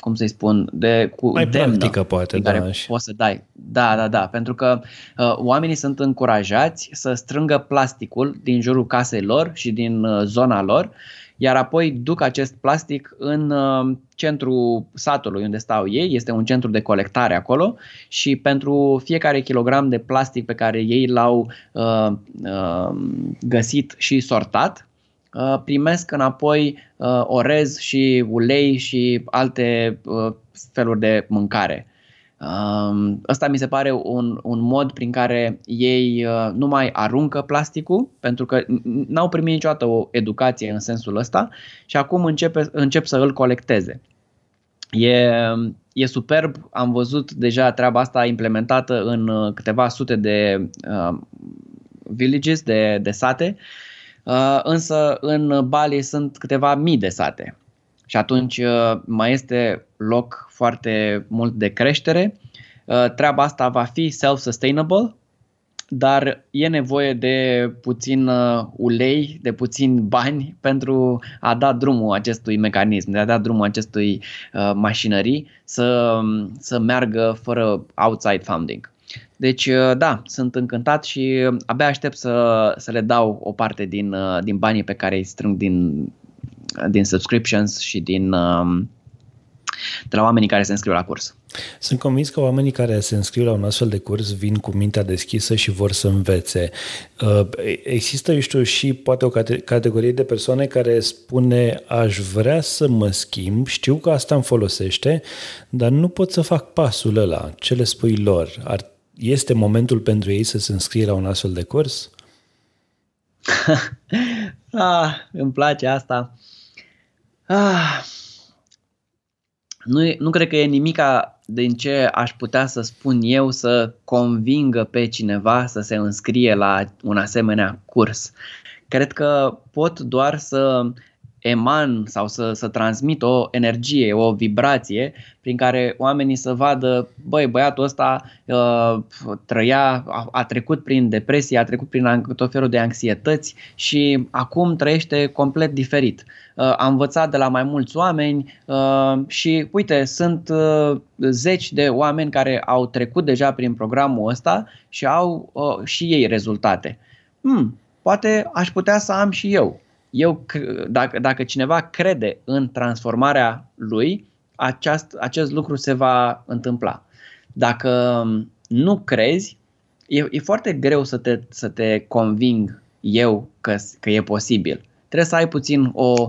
cum să-i spun, de cu mai demnă, practică poate, da. Care poți să dai. Da, da, da, pentru că uh, oamenii sunt încurajați să strângă plasticul din jurul casei lor și din uh, zona lor iar apoi duc acest plastic în uh, centrul satului unde stau ei, este un centru de colectare acolo și pentru fiecare kilogram de plastic pe care ei l-au uh, uh, găsit și sortat, uh, primesc înapoi uh, orez și ulei și alte uh, feluri de mâncare. Um, ăsta mi se pare un, un mod prin care ei uh, nu mai aruncă plasticul, pentru că n-au primit niciodată o educație în sensul ăsta și acum începe, încep să îl colecteze. E, e superb, am văzut deja treaba asta implementată în uh, câteva sute de uh, villages, de, de sate, uh, însă în Bali sunt câteva mii de sate. Și atunci uh, mai este loc foarte mult de creștere. Uh, treaba asta va fi self-sustainable, dar e nevoie de puțin uh, ulei, de puțin bani pentru a da drumul acestui mecanism, de a da drumul acestui mașinării să, să meargă fără outside funding. Deci, da, sunt încântat și abia aștept să, să le dau o parte din, din banii pe care îi strâng din din subscriptions și din um, de la oamenii care se înscriu la curs. Sunt convins că oamenii care se înscriu la un astfel de curs vin cu mintea deschisă și vor să învețe. Uh, există, eu știu, și poate o categorie de persoane care spune aș vrea să mă schimb, știu că asta îmi folosește, dar nu pot să fac pasul ăla. Ce le spui lor? Ar, este momentul pentru ei să se înscrie la un astfel de curs? ah, îmi place asta. Ah, nu, nu cred că e nimica din ce aș putea să spun eu să convingă pe cineva să se înscrie la un asemenea curs. Cred că pot doar să eman sau să, să transmit o energie, o vibrație prin care oamenii să vadă, băi, băiatul ăsta uh, trăia, a, a trecut prin depresie, a trecut prin tot felul de anxietăți și acum trăiește complet diferit. Uh, a învățat de la mai mulți oameni uh, și uite, sunt uh, zeci de oameni care au trecut deja prin programul ăsta și au uh, și ei rezultate. Hmm, poate aș putea să am și eu eu, dacă, dacă cineva crede în transformarea lui, aceast, acest lucru se va întâmpla. Dacă nu crezi, e, e foarte greu să te, să te conving eu că, că e posibil. Trebuie să ai puțin o,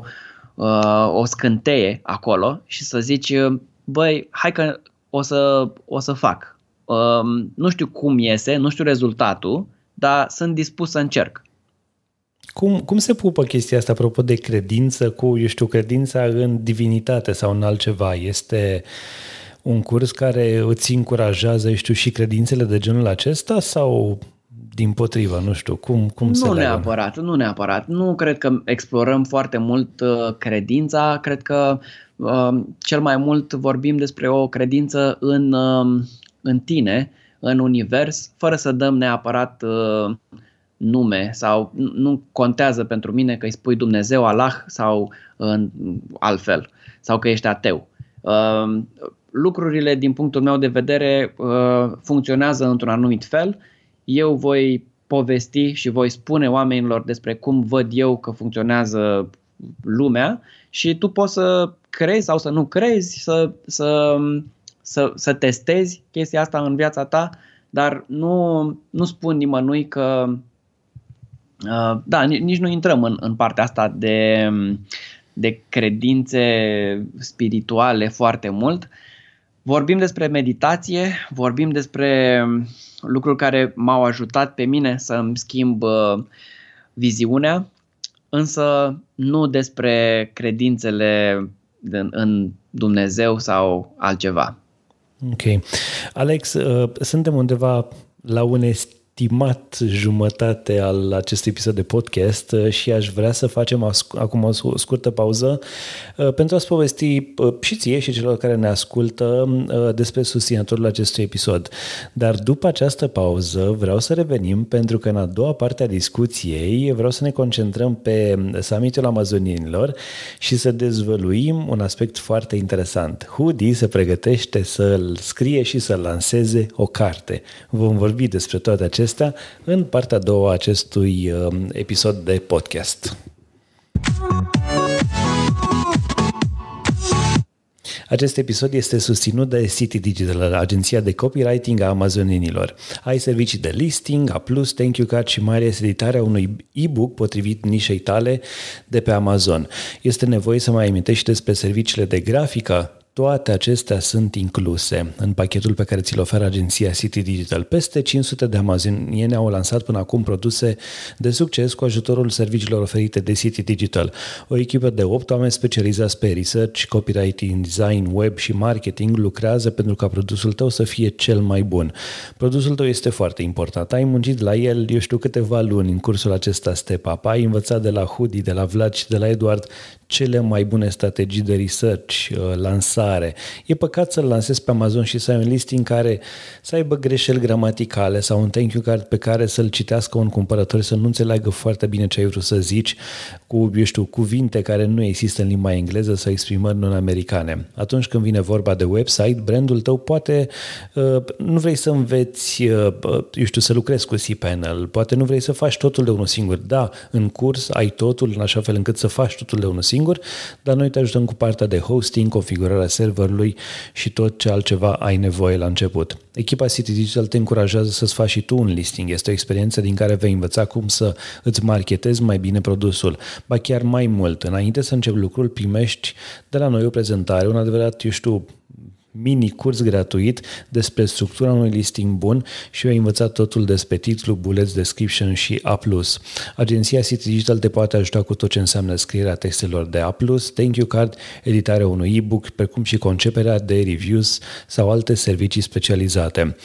uh, o scânteie acolo și să zici, băi, hai că o să, o să fac. Uh, nu știu cum iese, nu știu rezultatul, dar sunt dispus să încerc. Cum, cum se pupă chestia asta, apropo de credință, cu, eu știu, credința în divinitate sau în altceva? Este un curs care îți încurajează, eu știu, și credințele de genul acesta sau din potrivă, nu știu, cum, cum nu se Nu neapărat, nu neapărat. Nu cred că explorăm foarte mult uh, credința, cred că uh, cel mai mult vorbim despre o credință în, uh, în tine, în univers, fără să dăm neapărat uh, nume sau nu contează pentru mine că îi spui Dumnezeu, Allah sau în altfel sau că ești ateu. Uh, lucrurile din punctul meu de vedere uh, funcționează într-un anumit fel. Eu voi povesti și voi spune oamenilor despre cum văd eu că funcționează lumea și tu poți să crezi sau să nu crezi, să, să, să, să testezi chestia asta în viața ta, dar nu, nu spun nimănui că Uh, da, nici nu intrăm în, în partea asta de, de credințe spirituale foarte mult. Vorbim despre meditație, vorbim despre lucruri care m-au ajutat pe mine să îmi schimb uh, viziunea, însă nu despre credințele în Dumnezeu sau altceva. Ok. Alex, uh, suntem undeva la un estimat jumătate al acestui episod de podcast uh, și aș vrea să facem acum o scurtă pauză uh, pentru a-ți povesti uh, și ție și celor care ne ascultă despre susținătorul acestui episod. Dar după această pauză vreau să revenim pentru că în a doua parte a discuției vreau să ne concentrăm pe summitul amazonienilor și să dezvăluim un aspect foarte interesant. Hoodie se pregătește să-l scrie și să lanseze o carte. Vom vorbi despre toate acestea acestea în partea a doua a acestui um, episod de podcast. Acest episod este susținut de City Digital, agenția de copywriting a amazonienilor. Ai servicii de listing, A+, thank you card și mai ales editarea unui e-book potrivit nișei tale de pe Amazon. Este nevoie să mai amintești despre serviciile de grafică toate acestea sunt incluse în pachetul pe care ți-l oferă agenția City Digital. Peste 500 de amazonieni au lansat până acum produse de succes cu ajutorul serviciilor oferite de City Digital. O echipă de 8 oameni specializați pe research, copywriting, design, web și marketing lucrează pentru ca produsul tău să fie cel mai bun. Produsul tău este foarte important. Ai muncit la el, eu știu, câteva luni în cursul acesta Step Up. Ai învățat de la Hudi, de la Vlad și de la Eduard cele mai bune strategii de research, uh, lansare. E păcat să-l lansezi pe Amazon și să ai un listing care să aibă greșeli gramaticale sau un thank you card pe care să-l citească un cumpărător să nu înțeleagă foarte bine ce ai vrut să zici cu, eu știu, cuvinte care nu există în limba engleză sau exprimări non-americane. Atunci când vine vorba de website, brandul tău poate uh, nu vrei să înveți, uh, eu știu, să lucrezi cu cPanel, poate nu vrei să faci totul de unul singur. Da, în curs ai totul în așa fel încât să faci totul de unul singur, singur, dar noi te ajutăm cu partea de hosting, configurarea serverului și tot ce altceva ai nevoie la început. Echipa City Digital te încurajează să-ți faci și tu un listing. Este o experiență din care vei învăța cum să îți marketezi mai bine produsul. Ba chiar mai mult, înainte să începi lucrul, primești de la noi o prezentare, un adevărat, eu știu, mini curs gratuit despre structura unui listing bun și eu ai învățat totul despre titlu, bullets, description și A+. Agenția City Digital te poate ajuta cu tot ce înseamnă scrierea textelor de A+, thank you card, editarea unui e-book, precum și conceperea de reviews sau alte servicii specializate.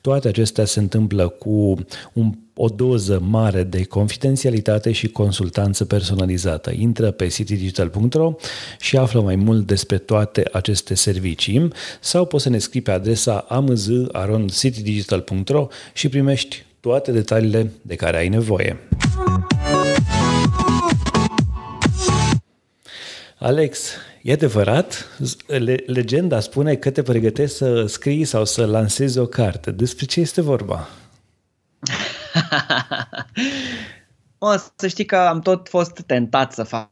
Toate acestea se întâmplă cu un o doză mare de confidențialitate și consultanță personalizată. Intră pe citydigital.ro și află mai mult despre toate aceste servicii sau poți să ne scrii pe adresa amz.citydigital.ro și primești toate detaliile de care ai nevoie. Alex, e adevărat? Le- legenda spune că te pregătești să scrii sau să lansezi o carte. Despre ce este vorba? o, să știi că am tot fost tentat să fac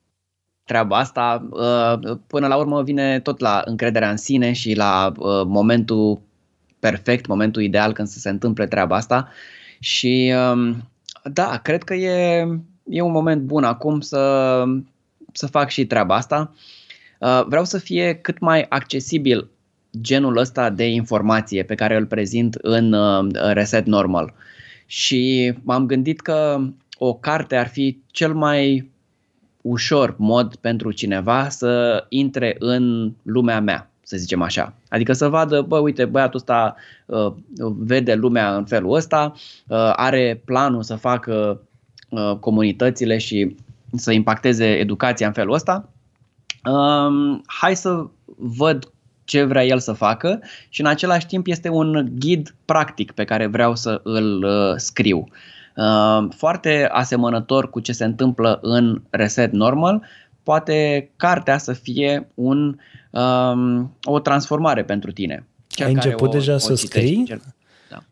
treaba asta. Uh, până la urmă vine tot la încrederea în sine și la uh, momentul perfect, momentul ideal când să se întâmple treaba asta. Și um, da, cred că e, e un moment bun acum să, să fac și treaba asta. Uh, vreau să fie cât mai accesibil genul ăsta de informație pe care îl prezint în Reset Normal. Și m-am gândit că o carte ar fi cel mai ușor mod pentru cineva să intre în lumea mea, să zicem așa. Adică să vadă, bă, uite, băiatul ăsta uh, vede lumea în felul ăsta, uh, are planul să facă uh, comunitățile și să impacteze educația în felul ăsta. Uh, hai să văd ce vrea el să facă și în același timp este un ghid practic pe care vreau să îl uh, scriu. Uh, foarte asemănător cu ce se întâmplă în Reset Normal, poate cartea să fie un, um, o transformare pentru tine. Cel Ai început o, deja o să scrii? Cel... Da.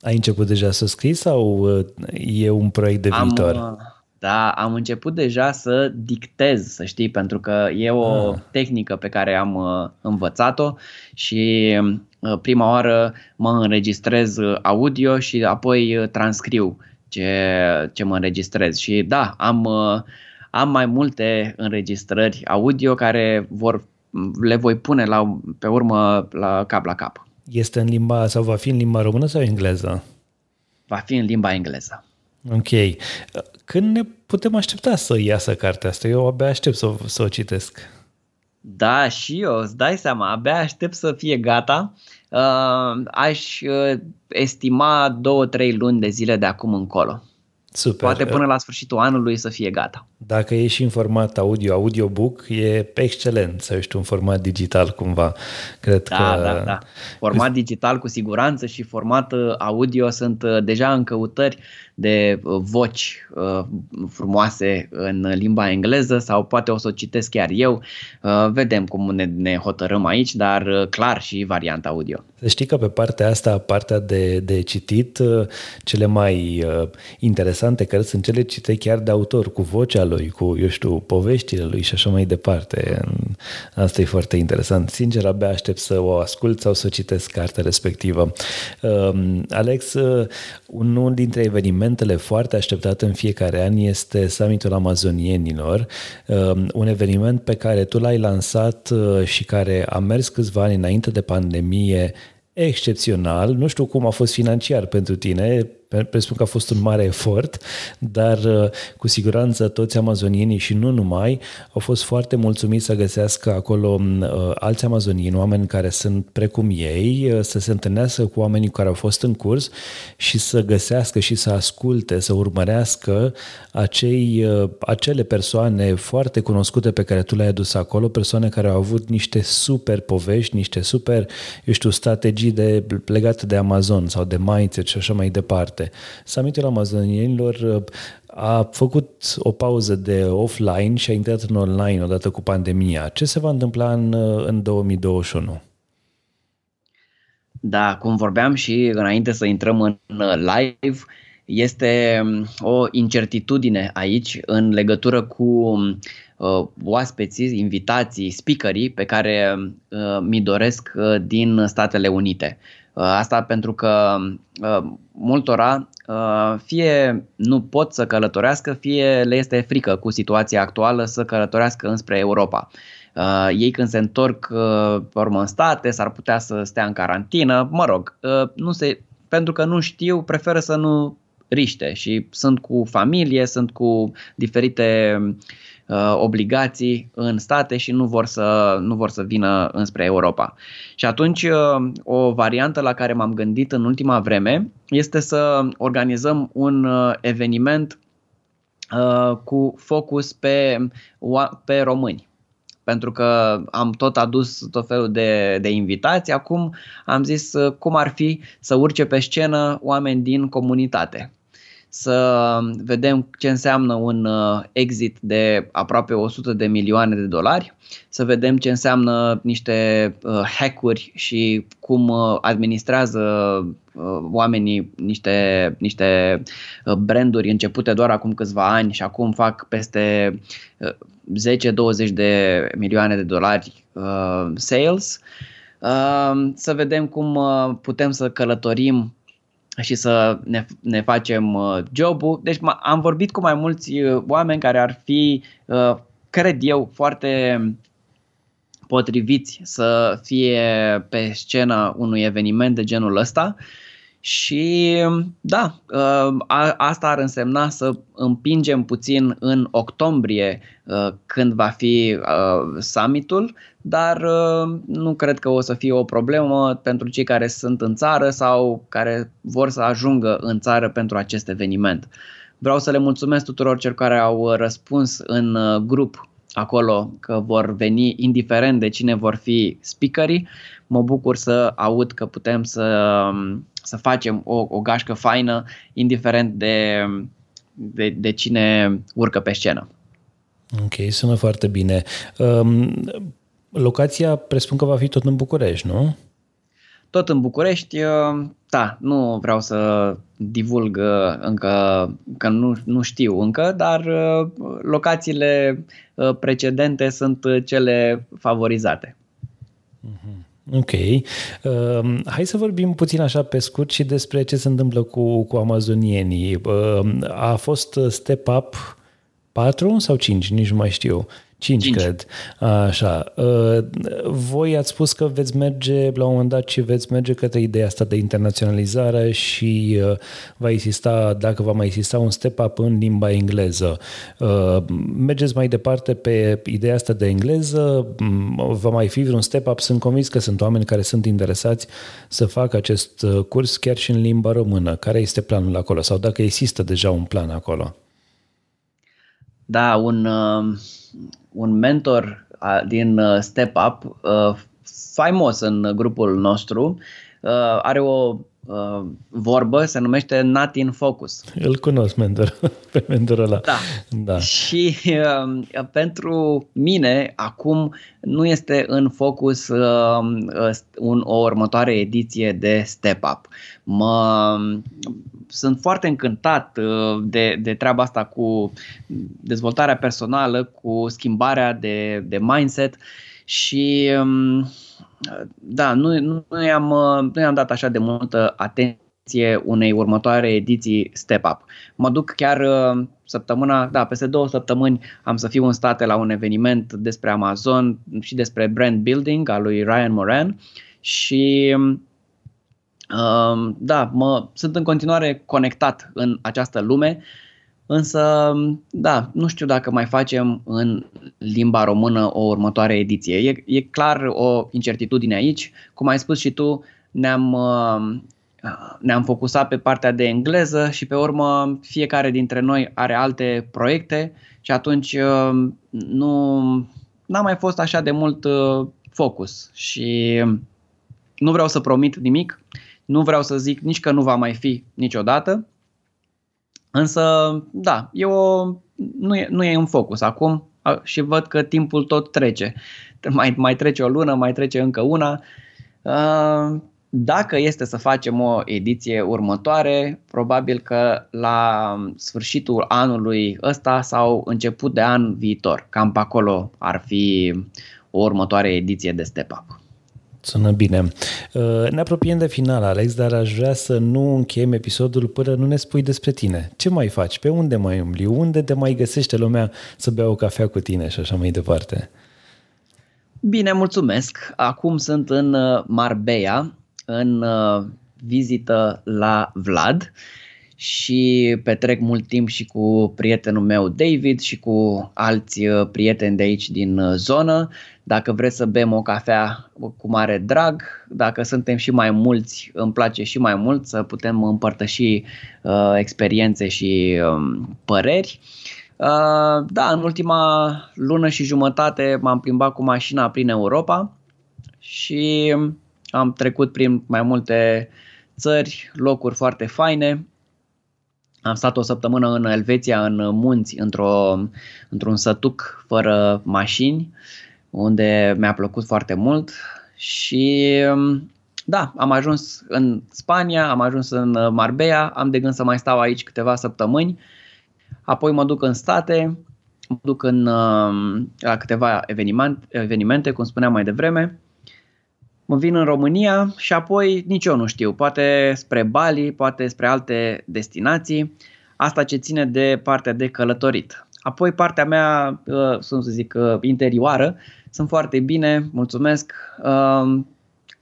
Ai început deja să scrii sau uh, e un proiect de Am, viitor? Uh, da, am început deja să dictez, să știi, pentru că e o ah. tehnică pe care am uh, învățat-o și uh, prima oară mă înregistrez audio și apoi uh, transcriu ce, ce mă înregistrez. Și da, am, am mai multe înregistrări audio care vor le voi pune la, pe urmă la cap la cap. Este în limba sau va fi în limba română sau engleză? Va fi în limba engleză. Ok. Când ne putem aștepta să iasă cartea asta? Eu abia aștept să, să o citesc. Da, și eu, îți dai seama, abia aștept să fie gata. Uh, aș uh, estima două-trei luni de zile de acum încolo. Super. Poate până la sfârșitul anului să fie gata. Dacă e și în format audio, audiobook, e excelent să ești un format digital cumva. Cred da, că... da, da. Format digital cu siguranță și format uh, audio sunt uh, deja în căutări de uh, voci frumoase în limba engleză sau poate o să o citesc chiar eu. Vedem cum ne, ne hotărâm aici, dar clar și varianta audio. Să știi că pe partea asta, partea de, de citit, cele mai interesante care sunt cele cite chiar de autor, cu vocea lui, cu, eu știu, poveștile lui și așa mai departe. Asta e foarte interesant. Sincer, abia aștept să o ascult sau să citesc cartea respectivă. Um, Alex, uh, unul dintre evenimentele foarte așteptate în fiecare an este summitul amazonienilor, um, un eveniment pe care tu l-ai lansat uh, și care a mers câțiva ani înainte de pandemie excepțional. Nu știu cum a fost financiar pentru tine, presupun că a fost un mare efort, dar uh, cu siguranță toți amazonienii și nu numai au fost foarte mulțumiți să găsească acolo uh, alți amazonieni, oameni care sunt precum ei, uh, să se întâlnească cu oamenii care au fost în curs și să găsească și să asculte, să urmărească acei, acele persoane foarte cunoscute pe care tu le-ai adus acolo, persoane care au avut niște super povești, niște super, eu știu, strategii de, legate de Amazon sau de mindset și așa mai departe departe. Summitul amazonienilor uh, a făcut o pauză de offline și a intrat în online odată cu pandemia. Ce se va întâmpla în, uh, în 2021? Da, cum vorbeam și înainte să intrăm în uh, live, este um, o incertitudine aici în legătură cu uh, oaspeții, invitații, speakerii pe care uh, mi doresc uh, din Statele Unite. Uh, asta pentru că uh, multora uh, fie nu pot să călătorească, fie le este frică cu situația actuală să călătorească înspre Europa. Ei când se întorc pe urmă în state s-ar putea să stea în carantină, mă rog, nu se, pentru că nu știu, preferă să nu riște și sunt cu familie, sunt cu diferite uh, uh, obligații în state și nu vor să, nu vor să vină înspre Europa. Și atunci uh, o variantă la care m-am gândit în ultima vreme este să organizăm un uh, eveniment uh, cu focus pe, pe români pentru că am tot adus tot felul de, de invitații. Acum am zis uh, cum ar fi să urce pe scenă oameni din comunitate să vedem ce înseamnă un uh, exit de aproape 100 de milioane de dolari, să vedem ce înseamnă niște uh, hack-uri și cum uh, administrează oamenii niște, niște branduri începute doar acum câțiva ani și acum fac peste 10-20 de milioane de dolari sales. Să vedem cum putem să călătorim și să ne, ne facem uh, jobul. Deci am vorbit cu mai mulți uh, oameni care ar fi, uh, cred eu, foarte potriviți să fie pe scena unui eveniment de genul ăsta și da, a, asta ar însemna să împingem puțin în octombrie când va fi summitul, dar nu cred că o să fie o problemă pentru cei care sunt în țară sau care vor să ajungă în țară pentru acest eveniment. Vreau să le mulțumesc tuturor celor care au răspuns în grup acolo că vor veni indiferent de cine vor fi speakerii. Mă bucur să aud că putem să, să facem o, o gașcă faină indiferent de, de, de cine urcă pe scenă. Ok, sună foarte bine. Um, locația presupun că va fi tot în București, nu? Tot în București, uh, da, nu vreau să divulg uh, încă, că nu, nu știu încă, dar uh, locațiile precedente sunt cele favorizate. Mhm. Ok. Uh, hai să vorbim puțin așa pe scurt și despre ce se întâmplă cu, cu amazonienii. Uh, a fost Step Up 4 sau 5, nici nu mai știu. Cinci, Cinci. cred. Așa. Uh, voi ați spus că veți merge la un moment dat și veți merge către ideea asta de internaționalizare și uh, va exista, dacă va mai exista un step-up în limba engleză. Uh, mergeți mai departe pe ideea asta de engleză? Mm, va mai fi vreun step-up? Sunt convins că sunt oameni care sunt interesați să facă acest curs chiar și în limba română. Care este planul acolo? Sau dacă există deja un plan acolo? Da, un... Uh un mentor din uh, Step Up, uh, faimos în grupul nostru, uh, are o vorbă, se numește Not in Focus. Îl cunosc mentor, pe mentorul ăla. Da. da. Și uh, pentru mine, acum nu este în focus uh, un, o următoare ediție de Step Up. Mă, sunt foarte încântat uh, de, de treaba asta cu dezvoltarea personală, cu schimbarea de, de mindset și um, da, nu, nu, i-am, uh, nu i-am dat așa de multă atenție unei următoare ediții Step Up. Mă duc chiar uh, săptămâna, da, peste două săptămâni am să fiu în state la un eveniment despre Amazon și despre brand building al lui Ryan Moran și um, da, mă, sunt în continuare conectat în această lume, însă, da, nu știu dacă mai facem în limba română o următoare ediție. E, e clar o incertitudine aici. Cum ai spus și tu, ne-am, ne-am focusat pe partea de engleză și pe urmă fiecare dintre noi are alte proiecte și atunci nu n-a mai fost așa de mult focus și nu vreau să promit nimic, nu vreau să zic nici că nu va mai fi niciodată, însă, da, e o, nu, e, nu e în focus acum și văd că timpul tot trece. Mai, mai trece o lună, mai trece încă una. Dacă este să facem o ediție următoare, probabil că la sfârșitul anului ăsta sau început de an viitor. Cam pe acolo ar fi o următoare ediție de Step Up. Sună bine. Uh, ne apropiem de final, Alex, dar aș vrea să nu încheiem episodul până nu ne spui despre tine. Ce mai faci? Pe unde mai umbli? Unde te mai găsește lumea să bea o cafea cu tine și așa mai departe? Bine, mulțumesc. Acum sunt în uh, Marbella, în uh, vizită la Vlad și petrec mult timp și cu prietenul meu David și cu alți prieteni de aici din zonă dacă vreți să bem o cafea cu mare drag, dacă suntem și mai mulți, îmi place și mai mult să putem împărtăși uh, experiențe și um, păreri. Uh, da, în ultima lună și jumătate m-am plimbat cu mașina prin Europa și am trecut prin mai multe țări, locuri foarte faine. Am stat o săptămână în Elveția, în munți, într-o, într-un sătuc fără mașini unde mi-a plăcut foarte mult și da, am ajuns în Spania, am ajuns în Marbella, am de gând să mai stau aici câteva săptămâni, apoi mă duc în state, mă duc în, la câteva evenimente, evenimente, cum spuneam mai devreme, mă vin în România și apoi nici eu nu știu, poate spre Bali, poate spre alte destinații, asta ce ține de partea de călătorit. Apoi partea mea, uh, să zic, uh, interioară, sunt foarte bine, mulțumesc, um,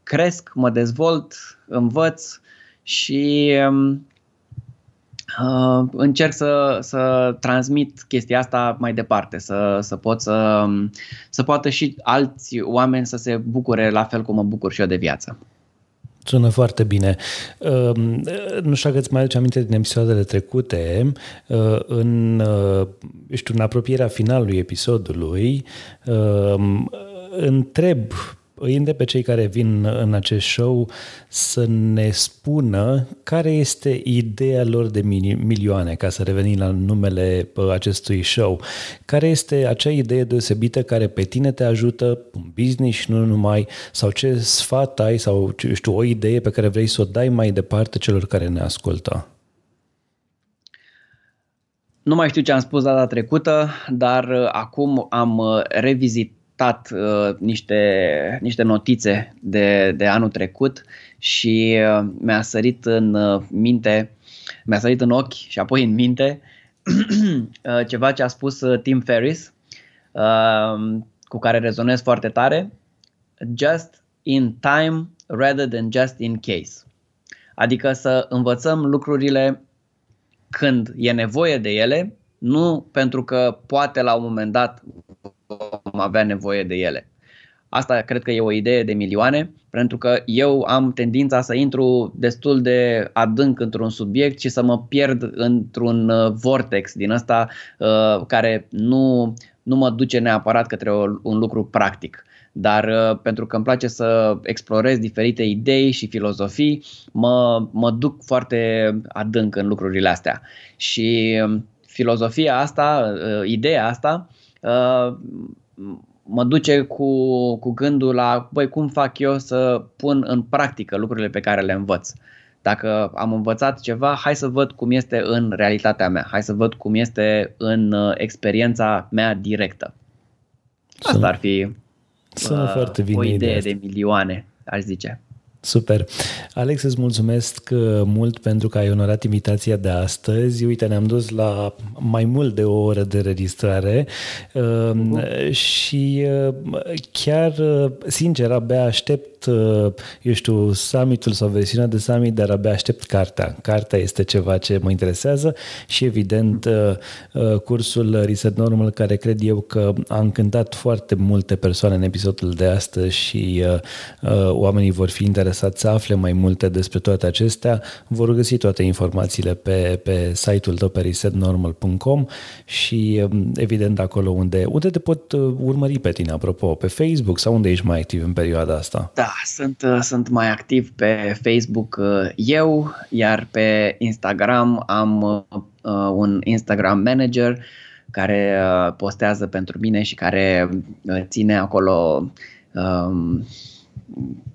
cresc, mă dezvolt, învăț și um, uh, încerc să, să transmit chestia asta mai departe, să, să pot să, um, să poată și alți oameni să se bucure la fel cum mă bucur și eu de viață. Sună foarte bine. Nu știu dacă îți mai aduce aminte din episoadele trecute, uh, în, uh, știu, în apropierea finalului episodului, întreb îi îndemn pe cei care vin în acest show să ne spună care este ideea lor de milioane, ca să revenim la numele acestui show. Care este acea idee deosebită care pe tine te ajută în business și nu numai, sau ce sfat ai, sau știu, o idee pe care vrei să o dai mai departe celor care ne ascultă? Nu mai știu ce am spus data trecută, dar uh, acum am uh, revizit stat uh, niște, niște notițe de, de anul trecut și uh, mi-a sărit în uh, minte, mi-a sărit în ochi și apoi în minte uh, ceva ce a spus uh, Tim Ferris uh, cu care rezonez foarte tare, just in time rather than just in case. Adică să învățăm lucrurile când e nevoie de ele, nu pentru că poate la un moment dat vom avea nevoie de ele. Asta cred că e o idee de milioane, pentru că eu am tendința să intru destul de adânc într-un subiect și să mă pierd într-un uh, vortex din ăsta uh, care nu, nu mă duce neapărat către o, un lucru practic. Dar uh, pentru că îmi place să explorez diferite idei și filozofii, mă, mă duc foarte adânc în lucrurile astea. Și um, filozofia asta, uh, ideea asta, uh, mă duce cu, cu gândul la, băi, cum fac eu să pun în practică lucrurile pe care le învăț. Dacă am învățat ceva, hai să văd cum este în realitatea mea, hai să văd cum este în uh, experiența mea directă. Asta ar fi Sună uh, foarte bine o idee de milioane, aș zice. Super. Alex, îți mulțumesc uh, mult pentru că ai onorat invitația de astăzi. Uite, ne-am dus la mai mult de o oră de registrare uh-huh. și uh, chiar, uh, sincer, abia aștept, eu știu, summitul sau versiunea de summit, dar abia aștept cartea. Cartea este ceva ce mă interesează și, evident, cursul Reset Normal, care cred eu că a încântat foarte multe persoane în episodul de astăzi și oamenii vor fi interesați interesat să afle mai multe despre toate acestea, vor găsi toate informațiile pe, pe site-ul tău pe resetnormal.com și um, evident acolo unde, unde te pot uh, urmări pe tine, apropo, pe Facebook sau unde ești mai activ în perioada asta? Da, sunt, uh, sunt mai activ pe Facebook uh, eu, iar pe Instagram am uh, un Instagram manager care postează pentru mine și care ține acolo um,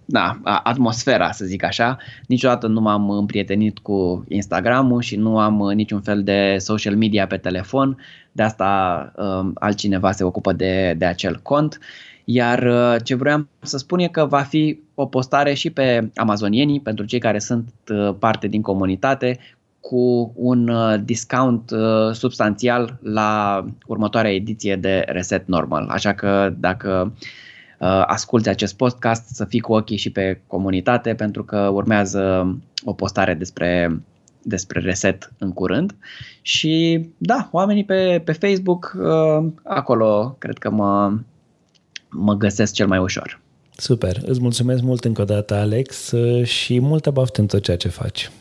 da, atmosfera, să zic așa. Niciodată nu m-am împrietenit cu Instagramul și nu am uh, niciun fel de social media pe telefon. De asta um, altcineva se ocupă de, de acel cont. Iar uh, ce vreau să spun e că va fi o postare și pe amazonienii, pentru cei care sunt uh, parte din comunitate, cu un discount substanțial la următoarea ediție de Reset Normal. Așa că dacă Uh, asculti acest podcast, să fii cu ochii și pe comunitate, pentru că urmează o postare despre, despre reset în curând. Și da, oamenii pe, pe Facebook, uh, acolo cred că mă, mă găsesc cel mai ușor. Super, îți mulțumesc mult încă o dată, Alex, și multă baftă în tot ceea ce faci.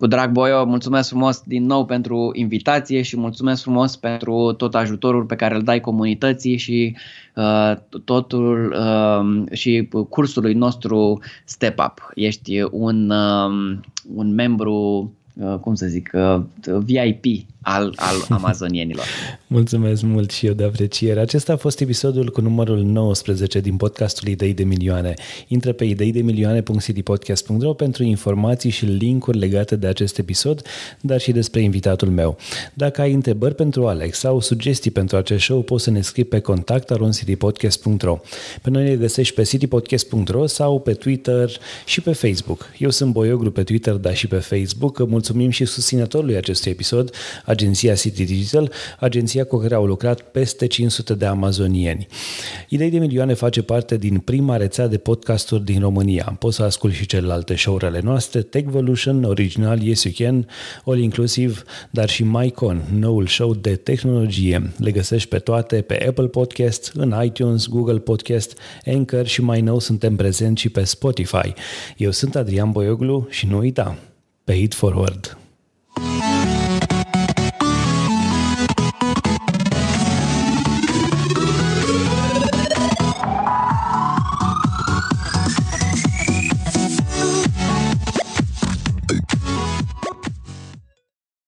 Cu drag, Boio, mulțumesc frumos din nou pentru invitație și mulțumesc frumos pentru tot ajutorul pe care îl dai comunității și uh, totul uh, și cursului nostru Step Up. Ești un, uh, un membru Uh, cum să zic, uh, VIP al, al amazonienilor. Mulțumesc mult și eu de apreciere. Acesta a fost episodul cu numărul 19 din podcastul Idei de Milioane. Intră pe ideidemilioane.citypodcast.ro pentru informații și linkuri legate de acest episod, dar și despre invitatul meu. Dacă ai întrebări pentru Alex sau sugestii pentru acest show, poți să ne scrii pe contact citypodcast.ro. Pe noi ne găsești pe citypodcast.ro sau pe Twitter și pe Facebook. Eu sunt Boioglu pe Twitter, dar și pe Facebook. Mulțumesc mulțumim și susținătorului acestui episod, agenția City Digital, agenția cu care au lucrat peste 500 de amazonieni. Idei de milioane face parte din prima rețea de podcasturi din România. Poți să asculti și celelalte show-urile noastre, Techvolution, Original, Yes You Can, All Inclusive, dar și MyCon, noul show de tehnologie. Le găsești pe toate pe Apple Podcast, în iTunes, Google Podcast, Anchor și mai nou suntem prezenți și pe Spotify. Eu sunt Adrian Boioglu și nu uita, paid forward